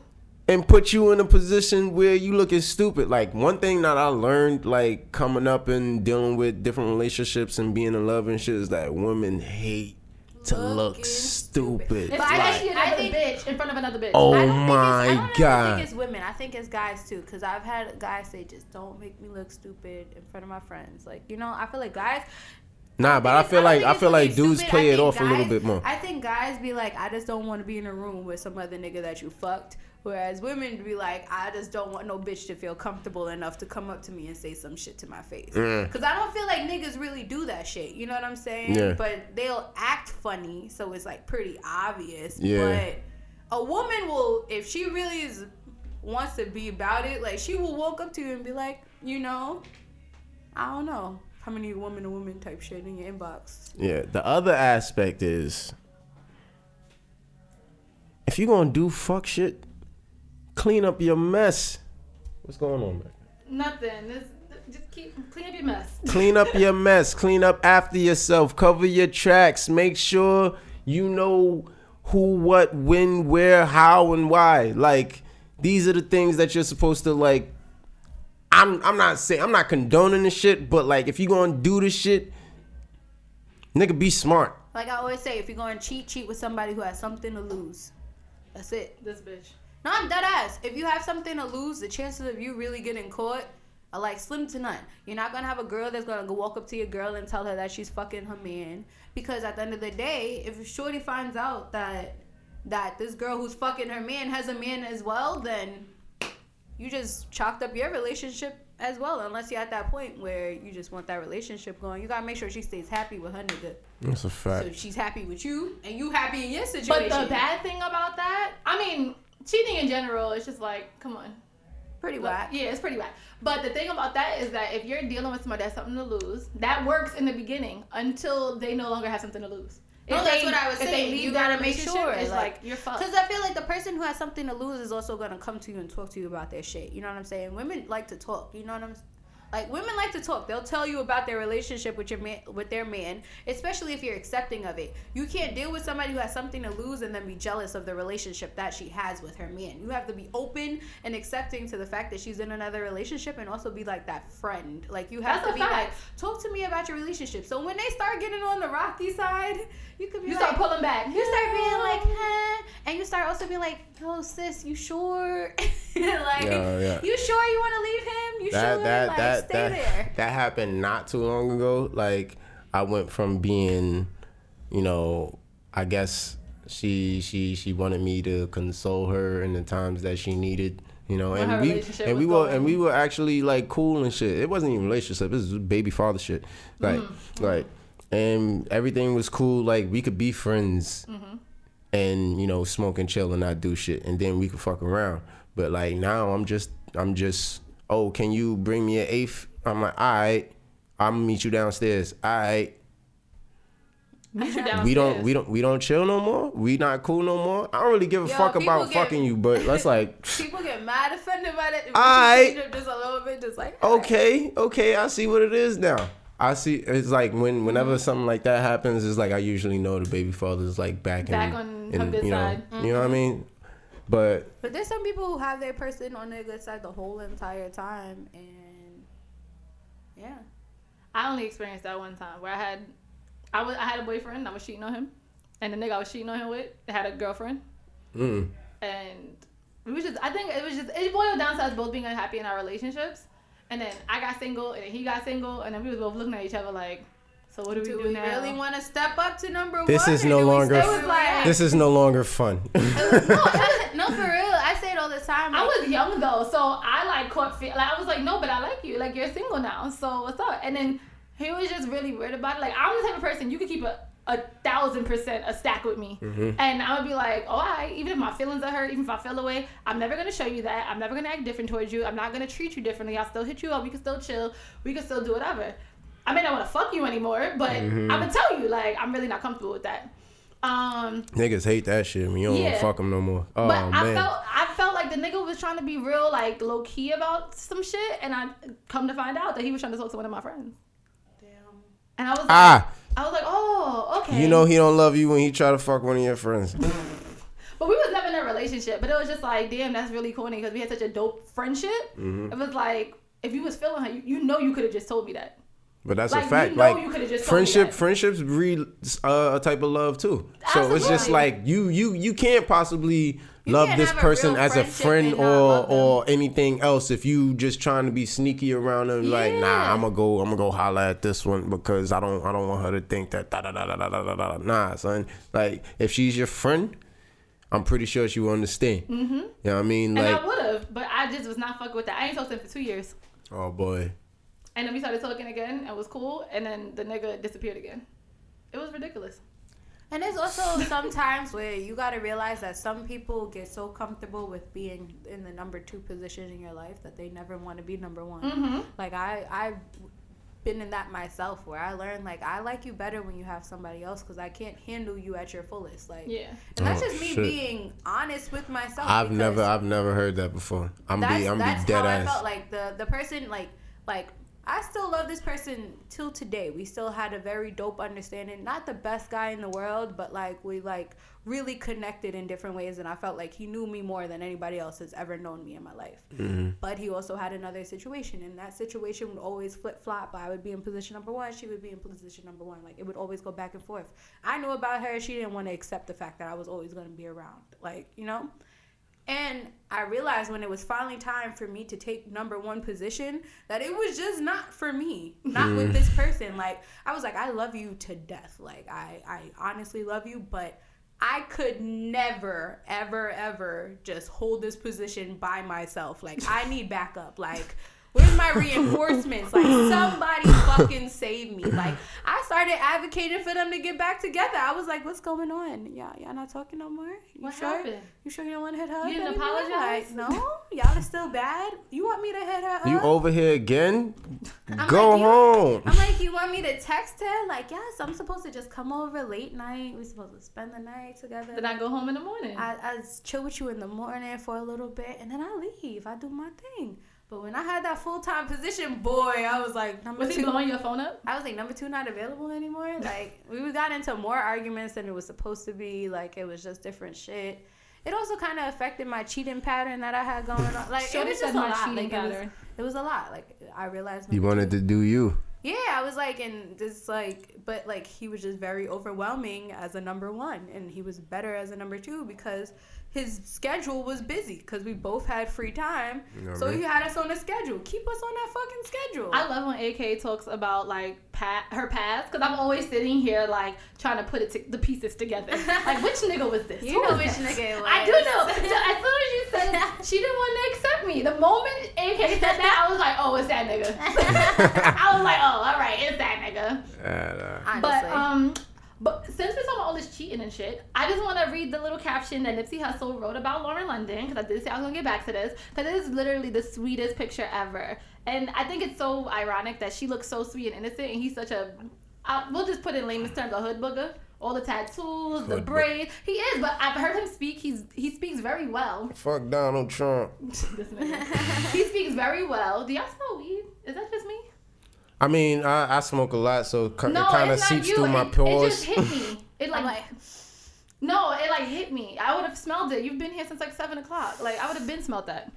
And put you in a position where you looking stupid. Like one thing that I learned, like coming up and dealing with different relationships and being in love and shit, is that women hate to look Looking stupid. It's But I like, think- another I think- bitch in front of another bitch. Oh I don't it's- I don't even God. think it's women. I think it's guys too. Cause I've had guys say, "Just don't make me look stupid in front of my friends." Like you know, I feel like guys. Nah, but I think feel it's- like don't I feel like dudes stupid. play it think off a little bit more. I guys be like, "I just don't want to be in a room with some other nigga that you fucked." Whereas women be like, I just don't want no bitch to feel comfortable enough to come up to me and say some shit to my face. Mm. Cause I don't feel like niggas really do that shit. You know what I'm saying? Yeah. But they'll act funny, so it's like pretty obvious. Yeah. But a woman will, if she really is wants to be about it, like she will walk up to you and be like, you know, I don't know how many woman to woman type shit in your inbox. Yeah. The other aspect is if you're gonna do fuck shit, clean up your mess. What's going on, man? Nothing. This, just keep clean up your mess. Clean up your mess. Clean up after yourself. Cover your tracks. Make sure you know who, what, when, where, how, and why. Like these are the things that you're supposed to like. I'm I'm not saying I'm not condoning the shit, but like if you're gonna do this shit, nigga, be smart. Like I always say, if you're to cheat, cheat with somebody who has something to lose. That's it. This bitch. No, I'm dead ass. If you have something to lose, the chances of you really getting caught are like slim to none. You're not gonna have a girl that's gonna go walk up to your girl and tell her that she's fucking her man. Because at the end of the day, if Shorty finds out that that this girl who's fucking her man has a man as well, then you just chalked up your relationship as well. Unless you're at that point where you just want that relationship going, you gotta make sure she stays happy with her nigga. That's a fact. So she's happy with you, and you happy in your situation. But the bad thing about that, I mean, cheating in general, it's just like, come on. pretty Look, whack. Yeah, it's pretty whack. But the thing about that is that if you're dealing with somebody that's something to lose, that works in the beginning until they no longer have something to lose. No, If that's they- what I was saying. You gotta make sure, It's like- like, you're fucked. Because I feel like the person who has something to lose is also gonna come to you and talk to you about their shit. You know what I'm saying? Women like to talk. You know what I'm like? Women like to talk. They'll tell you about their relationship with your man, with their man, especially if you're accepting of it. You can't deal with somebody who has something to lose and then be jealous of the relationship that she has with her man. You have to be open and accepting to the fact that she's in another relationship and also be like that friend. Like you have That's to be fact. like, talk to me about your relationship. So when they start getting on the rocky side, you could be you like, start pulling back. you start being like, huh? And you start also being like, yo, sis, you sure? like, Yeah, yeah. you sure you want to leave him? You that sure? that like, that stay that there. that happened not too long ago. Like I went from being, you know, I guess she she she wanted me to console her in the times that she needed. You know, When and we and we were going- and we were actually like cool and shit. It wasn't even a relationship. This was baby father shit. Like Mm-hmm. like, and everything was cool. Like we could be friends Mm-hmm. And you know smoke and chill and not do shit and then we could fuck around. But like now i'm just i'm just oh can you bring me an eighth? I'm like all right i'm gonna meet you downstairs. All right Meet you we don't we don't we don't chill no more. We not cool no more. I don't really give a Yo, fuck about get- fucking you but let's like People get mad offended by that. Aight. Aight. Just a little bit, just like, okay okay i see what it is now i see it's like when whenever something like that happens it's like i usually know the baby father's like back, Back in, on in her good you know side. you know what i mean But But there's some people who have their person on their good side the whole entire time, and yeah. I only experienced that one time where I had, I was I had a boyfriend. I was cheating on him, and the nigga I was cheating on him with had a girlfriend, mm, and it was just I think it was just it boiled down to us both being unhappy in our relationships, and then I got single and then he got single, and then we was both looking at each other like, so what do we Do do, we now? really want to step up to number This one? is no longer- stay where this is no longer fun. no, no, for real. I say it all the time. I was young though, so I like caught fe- like I was like, no, but I like you. Like you're single now, so what's up? And then he was just really weird about it. Like I'm the type of person you could keep a, a thousand percent a stack with me, and I would be like, oh, I even if my feelings are hurt, even if I feel away, I'm never gonna show you that. I'm never gonna act different towards you. I'm not gonna treat you differently. I'll still hit you up. We can still chill. We can still do whatever. I may not want to fuck you anymore, but I'm gonna tell you like I'm really not comfortable with that. Um, Niggas hate that shit when you don't Yeah. fuck them no more. Oh but I man. felt I felt like the nigga was trying to be real like low key about some shit, and I come to find out that he was trying to talk to one of my friends. Damn. And I was like, ah, I was like, oh, okay. you know he don't love you when he try to fuck one of your friends. but we was never in a relationship. But it was just like, damn, that's really corny because we had such a dope friendship. Mm-hmm. It was like, if you was feeling her, you, you know you could have just told me that. But that's Like, a you fact. know like you told me friendship, that. friendships breed uh, a type of love too. So it's just like you, you, you can't possibly love this a person as a friend or not love them. or anything else. If you just trying to be sneaky around them, like nah, I'm gonna go, I'm gonna go holler at this one because I don't, I don't want her to think that da da da da da da da. Nah, son. Like if she's your friend. I'm pretty sure she will understand. Mm-hmm. You know what I mean? And I would have, but I just was not fucking with that. I ain't talked to him for two years. oh boy. And then we started talking again, it was cool. And then the nigga disappeared again. It was ridiculous. And there's also sometimes where you got to realize that some people get so comfortable with being in the number two position in your life that they never want to be number one. Mm-hmm. Like I, I've been in that myself where I learned like I like you better when you have somebody else because I can't handle you at your fullest. Like, Yeah. and that's Oh, just me shit. being honest with myself. I've never, I've never heard that before. I'm that's, be, I'm that's be dead how ass. I felt like the the person like like I still love this person till today. We still had a very dope understanding. Not the best guy in the world, but like we like really connected in different ways and I felt like he knew me more than anybody else has ever known me in my life. Mm-hmm. But he also had another situation and that situation would always flip flop. I would be in position number 1, she would be in position number 1. Like it would always go back and forth. I knew about her, she didn't want to accept the fact that I was always going to be around. Like, you know? And I realized when it was finally time for me to take number one position that it was just not for me, not with mm. this person. Like I was like, I love you to death. Like I, I honestly love you, but I could never, ever, ever just hold this position by myself. Like I need backup. Like where's my reinforcements? Like somebody fucking save me. Like I started advocating for them to get back together. I was like, what's going on? Y'all, y'all not talking no more? You What sure? happened? You sure you don't want to hit her up? You didn't anymore? apologize? Like, no, y'all are still bad. You want me to hit her You over here again? I'm Go like, you- home. I'm like, you want me to text her? Like, yes, I'm supposed to just come over late night. We're supposed to spend the night together. Then I go home in the morning. I chill with you in the morning for a little bit, and then I leave. I do my thing. But when I had that full time position, boy, I was like number was he blowing your phone up? I was like number two not available anymore. Like we got into more arguments than it was supposed to be. Like it was just different shit. It also kind of affected my cheating pattern that I had going on. Like it was just a lot. cheating Like, it was, pattern. it was a lot. Like I realized. You wanted two- to do you. yeah, I was like, and this like, but like he was just very overwhelming as a number one, and he was better as a number two because his schedule was busy because we both had free time, know what I so mean? he had us on a schedule. Keep us on that fucking schedule. I love when AK talks about like pat her past because I'm always sitting here like trying to put it to, the pieces together. like which nigga was this? You Who know which that? nigga it I do know. So as soon as you said she didn't want to accept me, the moment AK said that, I was like, oh, it's that nigga. I was like, oh, all right, it's that nigga. Uh, But um, but since we're talking about all this cheating and shit, I just want to read the little caption that Nipsey Hussle wrote about Lauren London because I did say I was gonna get back to this because it is literally the sweetest picture ever, and I think it's so ironic that she looks so sweet and innocent, and he's such a, uh, we'll just put in layman's terms, a hood booger. All the tattoos, the Hood boog- braids. He is, but I've heard him speak. He's he speaks very well. fuck Donald Trump. He speaks very well. Do y'all smell weed? Is that just me? I mean, I, I smoke a lot, so it No, kind of it's not seeps you. through my it, it pores. just hit me. It like, like, No, it like hit me. I would have smelled it. You've been here since like seven o'clock. Like I would have been smelled that.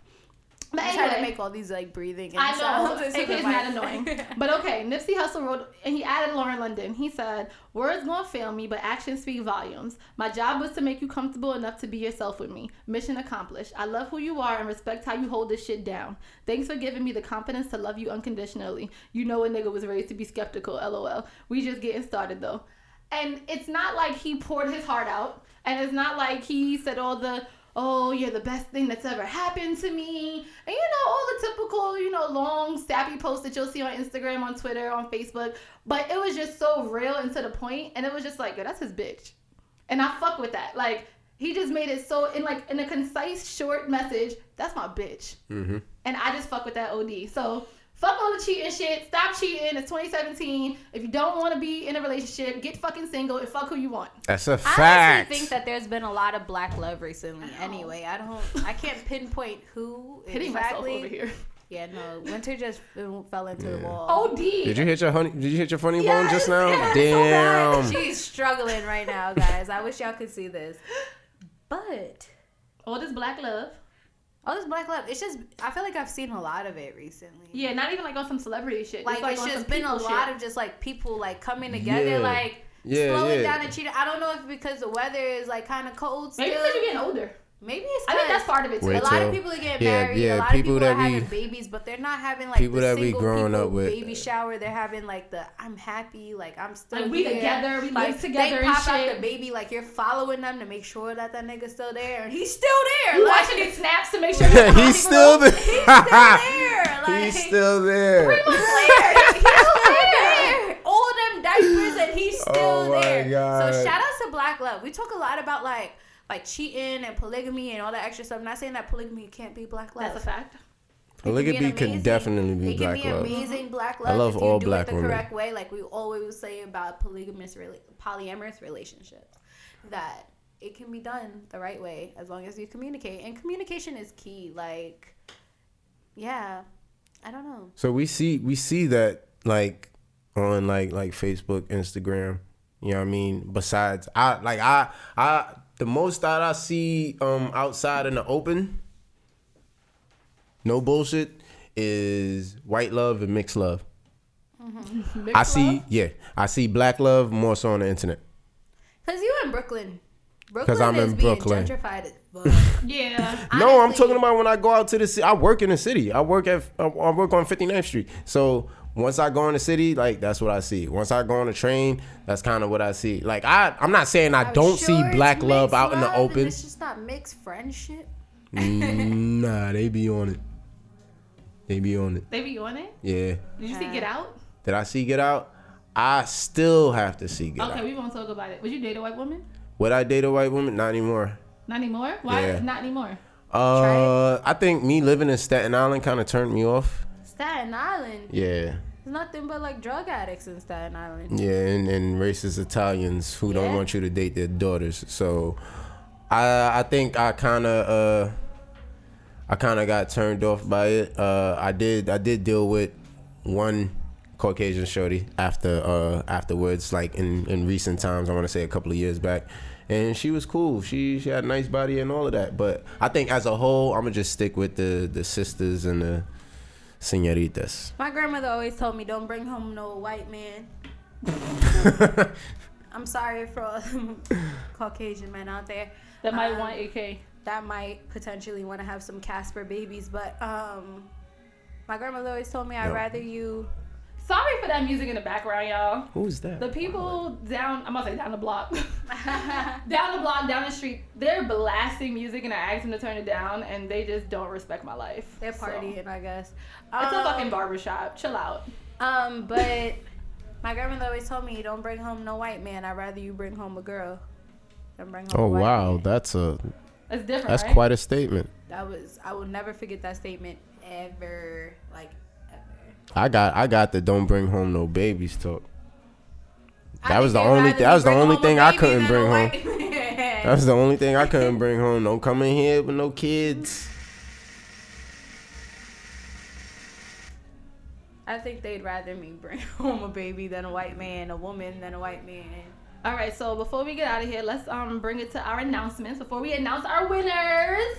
But I try to make all these like breathing. And I know. sounds It into mad annoying. But okay, Nipsey Hussle wrote, and he added Lauren London. He said, Words gonna fail me, but actions speak volumes. My job was to make you comfortable enough to be yourself with me. Mission accomplished. I love who you are and respect how you hold this shit down. Thanks for giving me the confidence to love you unconditionally. You know a nigga was raised to be skeptical, lol. We just getting started though. And it's not like he poured his heart out. And it's not like he said all the, oh, you're the best thing that's ever happened to me. And you know, all the typical, you know, long, sappy posts that you'll see on Instagram, on Twitter, on Facebook. But it was just so real and to the point, And it was just like, yo, that's his bitch. And I fuck with that. Like, he just made it so, in like, in a concise, short message, that's my bitch. Mm-hmm. And I just fuck with that OD. So fuck all the cheating shit. Stop cheating. It's 2017. If you don't want to be in a relationship, get fucking single and fuck who you want. That's a fact. honestly think that there's been a lot of black love recently. Anyway, I don't, I can't pinpoint who Hitting exactly. myself over here. Yeah, no, Winter just fell fell into the Yeah. Oh, wall. OD. Did you hit your honey? Did you hit your funny bone just now? yes, oh Damn. She's struggling right now, guys. I wish y'all could see this. But All this black love. All this black love, it's just I feel like I've seen a lot of it recently. Yeah, not even like on some celebrity shit. Like, it's on just been a people lot shit. of just like people like coming together, Yeah. like Yeah, slowing yeah. down and cheating. I don't know if because the weather is like kind of cold still. Maybe because you're getting older. Maybe it's I think that's 'cause part of it too. Wait a lot till- of people are getting yeah, married. yeah, a lot people of people that are having babies, but they're not having like people the that we growing people up with. baby shower. They're having like the I'm happy, like I'm still Like, we here. together, we like, live together They and pop out the baby, like you're following them to make sure that that nigga's still there, and he's still there. You like, watching these snaps to make sure you're He's still there. He's still there. Like, He's still there. Three months later, he's still there. All them diapers, and he's oh still Oh my there. God. So shout out to Black Love. We talk a lot about like like cheating and polygamy and all that extra stuff. I'm not saying that polygamy can't be black love. That's a fact. It can be Polygamy can definitely be it can black be love. amazing black I love. love if you all do black it the women. correct way, like we always say about polygamous, rela- polyamorous relationships, that it can be done the right way as long as you communicate. And communication is key. Like, yeah, I don't know. So we see we see that like on like like Facebook, Instagram. You know what I mean? Besides, I like I I the most that I see um outside in the open, no bullshit, is white love and mixed love. I see, yeah, I see black love more so on the internet. Cause you in Brooklyn. Brooklyn I'm is in being Brooklyn. gentrified as fuck. Yeah. No, I'm talking about when I go out to the city. I work in the city. I work at I I work on 59th Street. So once I go in the city, like that's what I see. Once I go on the train, that's kind of what I see. Like I, I'm not saying I I'm don't sure see black love mixed out in the open. It's just not mixed friendship. nah, they be on it. They be on it. They be on it. Yeah. Did you see Get Out? Did I see Get Out? I still have to see Get Okay, Out. Okay, we won't talk about it. Would you date a white woman? Would I date a white woman? Not anymore. Not anymore. Why Yeah. not anymore? Uh, I think me living in Staten Island kind of turned me off. Staten Island. Yeah. There's nothing but like drug addicts in Staten Island. Yeah, and, and racist Italians who don't want you to date their daughters. So, I I think I kind of uh, I kind of got turned off by it. Uh, I did I did deal with one Caucasian shorty after uh afterwards, like in in recent times. I want to say a couple of years back. And she was cool. She she had a nice body and all of that. But I think as a whole, I'm gonna just stick with the the sisters and the senoritas. My grandmother always told me, "Don't bring home no white man." I'm sorry for all Caucasian men out there That might Um, want AK. that might potentially want to have some Casper babies, but um, my grandmother always told me, "I'd Yeah. rather you." Sorry for that music in the background, y'all. Who's that? The people down, I'm gonna say down the block, down the block, down the street, they're blasting music, and I asked them to turn it down, and they just don't respect my life. They're So, partying, I guess. It's a Um, fucking barbershop. Chill out. Um, but my grandmother always told me, "Don't bring home no white man. I'd rather you bring home a girl than bring home." Oh a white wow, man." that's a It's different. that's right? quite a statement. That was I will never forget that statement ever. Like ever. I got I got the don't bring home no babies talk. That was the only rather that was the only thing I couldn't bring home. that was the only thing I couldn't bring home. Don't come in here with no kids. I think they'd rather me bring home a baby than a white man, a woman than a white man. All right, so before we get out of here, let's um bring it to our announcements. Before we announce our winners,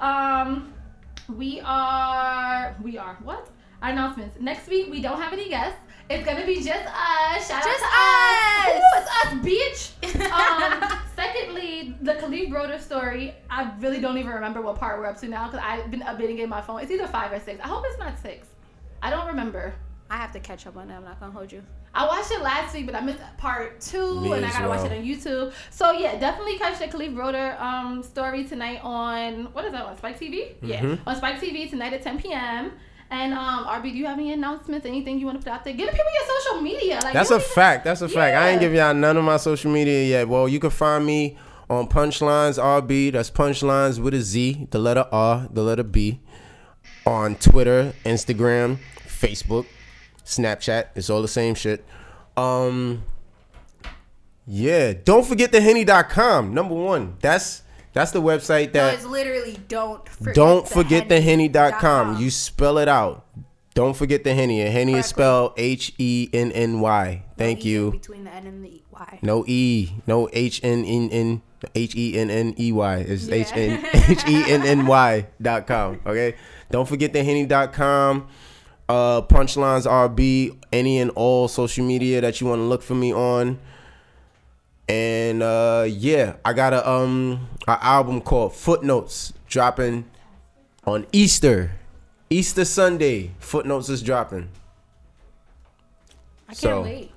um, we are we are what? Our announcements. Next week we don't have any guests. It's gonna be just us. Shout Just out to us. Ooh, it's us, bitch. um, secondly, the Kalief Browder story. I really don't even remember what part we're up to now because I've been updating it in my phone. It's either five or six. I hope it's not six. I don't remember. I have to catch up on that. I'm not gonna hold you. I watched it last week, but I missed part two, Me and I gotta watch it on YouTube. So yeah, definitely catch the Kalief Browder um story tonight on what is that on Spike TV? Yeah, Mm-hmm. on Spike TV tonight at 10 p.m. And um, RB, do you have any announcements? Anything you want to put out there? Give the people your social media. Like That's a even- fact. That's a fact. I ain't give y'all none of my social media yet. Well, you can find me on Punchlines RB. That's Punchlines with a Z, the letter R, the letter B. On Twitter, Instagram, Facebook, Snapchat. It's all the same shit. Um, yeah. Don't forget the henny.com. Number one. That's that's the website No, that it's literally don't forget don't the forget the henny.com. You spell it out. Don't forget the henny. And henny is spelled H E N N Y. Thank E you. Between the N and the Y. No E. No H N N N H E N N E Y. It's Yeah. H N H E N N Y dot com. Okay. Don't forget the henny.com. Uh punchlines RB, any and all social media that you want to look for me on. And uh yeah, I got a um an album called Footnotes dropping on Easter. Easter Sunday. Footnotes is dropping. I can't So- wait.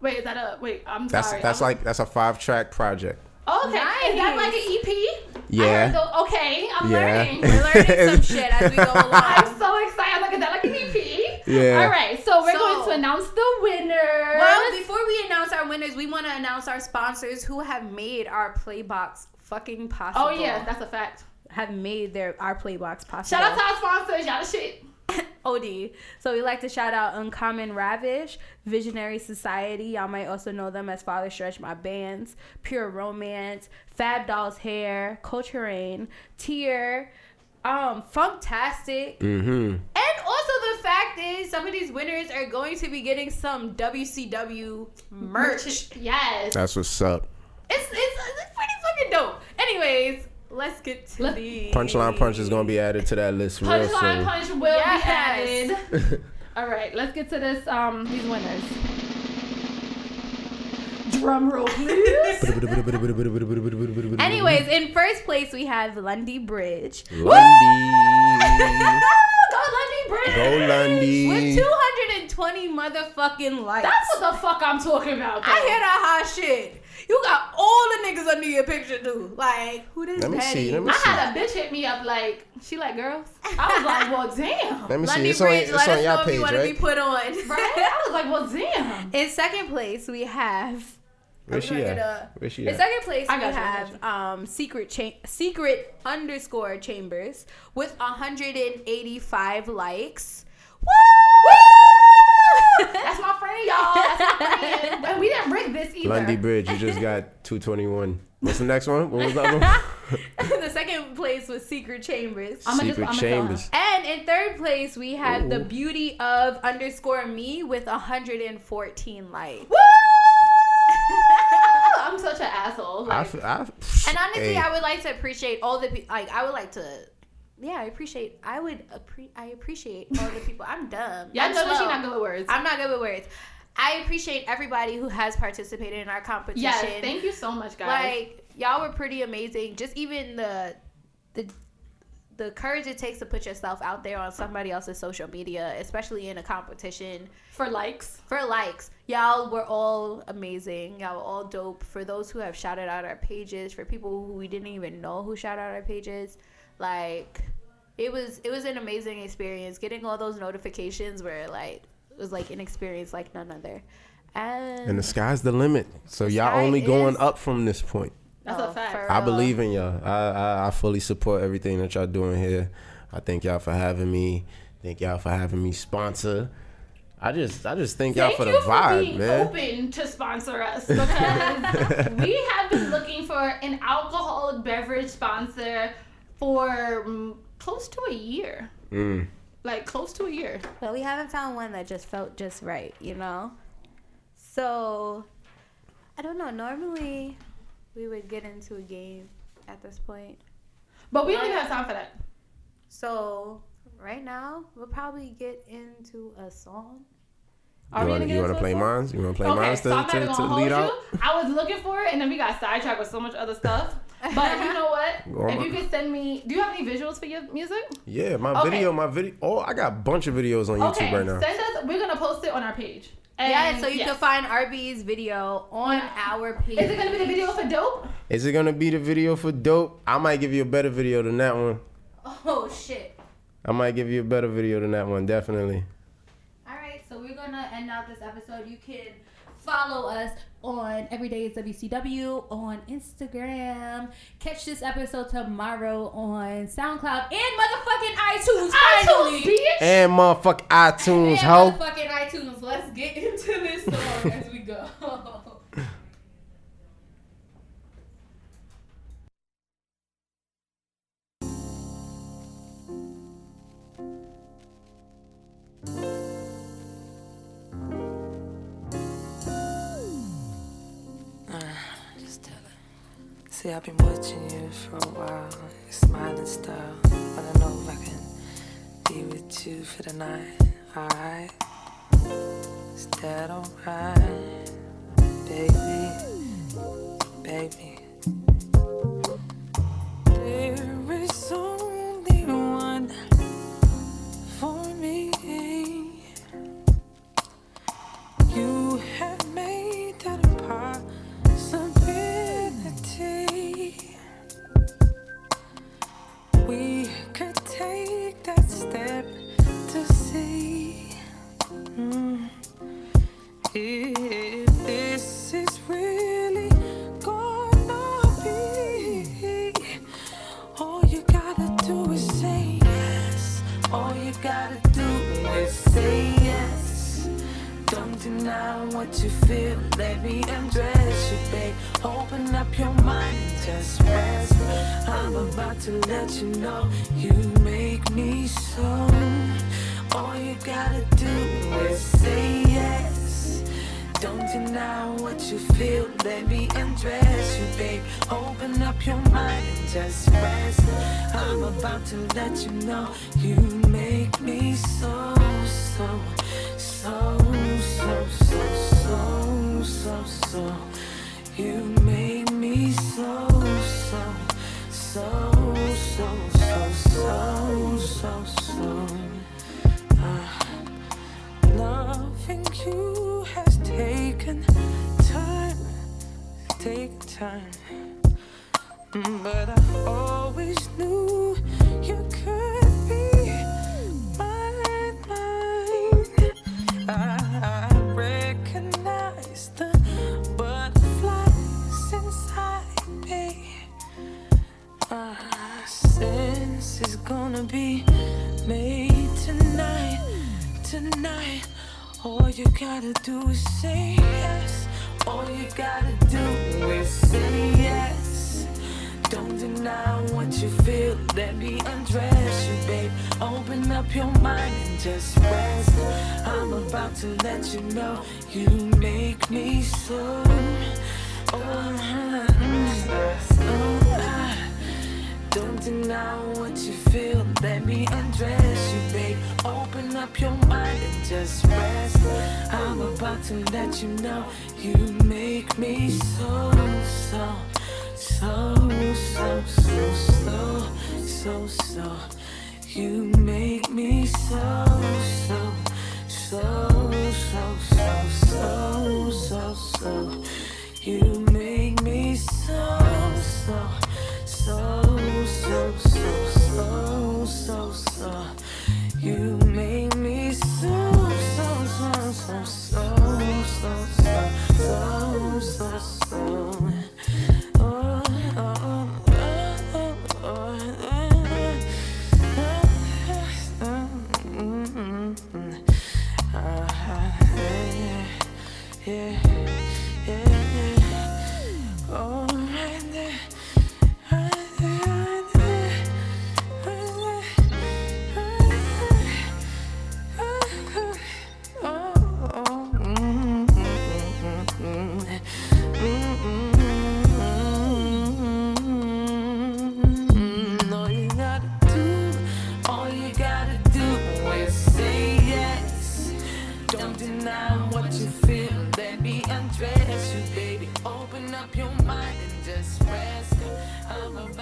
Wait, is that a wait? I'm That's sorry. that's I'm- like that's a five track project. okay. Is that like an EP? Yeah. heard okay, I'm Yeah. learning. We're learning some shit as we go along. I'm so excited. Look at that, like an EP. Yeah. All right, so we're So- going to announce the winner. Well, before we announce our winners, we want to announce our sponsors who have made our Playbox fucking possible. oh yeah, that's a fact. have made their our Playbox possible. Shout out to our sponsors. Y'all the shit. OD. So we like to shout out Uncommon Ravish, Visionary Society. Y'all might also know them as Father Stretch My Bands, Pure Romance, Fab Dolls Hair, Culture Rain, Tier, um, Funktastic. Mm-hmm. And also the fact is some of these winners are going to be getting some WCW merch. Yes. That's what's up. It's, it's, it's pretty fucking dope. Anyways, let's get to Let's- the Punchline Punch is gonna be added to that list real Punchline soon. punch will Yes. be added. All right, let's get to this. Um, these winners. Drum roll, please. Anyways, in first place we have Lundy Bridge. Lundy. Go Lundy Bridge. Go Lundy. With 220 motherfucking likes. That's what the fuck I'm talking about. I though. hear that hot shit. You got all the niggas under your picture too. Like, who this Let me Patty? see, let me I see. had a bitch hit me up like she like girls. I was like, well, damn. Let me see. Lundy It's on, Bridge, it's let on us your know if you page, want to be right? put on. Right? I was like, well, damn. In second place, we have. Where's I'm she gonna at? a- Where's she In second place, I we you, have um secret cha- secret underscore chambers with 185 likes. Woo! That's my friend, y'all. That's my friend. And we didn't rig this either. Lundy Bridge. You just got 221. What's the next one? What was the other one? the second place was Secret Chambers. I'm gonna just- Secret I'm Chambers. and in third place, we have the beauty of underscore me with 114 likes. I'm such an asshole. I, Like, f- I, And honestly, hey, I would like to appreciate all the pe- like. I would like to, yeah, I appreciate. I would appre- I appreciate all the people. I'm dumb. y'all I'm know that she slow. not good with words. I'm not good with words. I appreciate everybody who has participated in our competition. yes, thank you so much, guys. Like y'all were pretty amazing. Just even the the the courage it takes to put yourself out there on somebody else's social media, especially in a competition for likes. for likes. Y'all were all amazing. Y'all were all dope. For those who have shouted out our pages, for people who we didn't even know who shouted out our pages, like it was it was an amazing experience. Getting all those notifications were like it was like an experience like none other. And, and the sky's the limit. So y'all only going is- up from this point. That's Oh, a fact. I believe in y'all. I, I I fully support everything that y'all doing here. I thank y'all for having me. Thank y'all for having me sponsor. I just I just thank y'all Thank for the you for vibe, being man. open to sponsor us because we have been looking for an alcoholic beverage sponsor for mm, close to a year. Mm. Like close to a year. But we haven't found one that just felt just right, you know? So, I don't know. Normally, we would get into a game at this point. But we don't even have time for that. So right now, we'll probably get into a song. Are you we want gonna get you want to into a play song? mines? You want to play Okay, mines so to, I'm not to, to gonna lead you. out? I was looking for it, and then we got sidetracked with so much other stuff. But you know what? Go if ma- you could send me, do you have any visuals for your music? Yeah, my Okay. video, my video. Oh, I got a bunch of videos on YouTube Okay, right now. send us. We're gonna post it on our page. And yeah, so you yes. can find RB's video on our page. Is it gonna be the video for dope? Is it gonna be the video for dope? I might give you a better video than that one. Oh shit! I might give you a better video than that one, definitely. All right, so we're gonna end out this episode. You can follow us on Everydays WCW on Instagram. Catch this episode tomorrow on SoundCloud and motherfucking iTunes. Finally, iTunes, bitch. And motherfucking iTunes, and ho. motherfucking iTunes. Let's get into this song as we go. See, I've been watching you for a while. Your smiling style. Wanna know if I can be with you for the night. Alright? Is that alright? Baby. Baby. There is only what you feel. Let me undress you, babe. Open up your mind just rest. I'm about to let you know you make me so. All you gotta do is say yes. Don't deny what you feel. Let me undress you, babe. Open up your mind just rest. I'm about to let you know you make me so, so, so, so, so, so. You make me so, so, so, so, so, so, so, so. Ah. Loving you has taken time, taken time. But I always knew you could tonight. All you gotta do is say yes. All you gotta do is say yes. Don't deny what you feel. Let me undress you, babe. Open up your mind and just rest. I'm about to let you know you make me so. Oh, deny what you feel. Let me undress you, babe. Open up your mind and just rest. I'm about to let you know you make me so, so, so, so, so, so, so, so. You make me so, so, so, so, so, so, so, so. You make me so so, so, so, so, so, so, so, so. You make me so, so, so, so, so, so, so, so, so, so.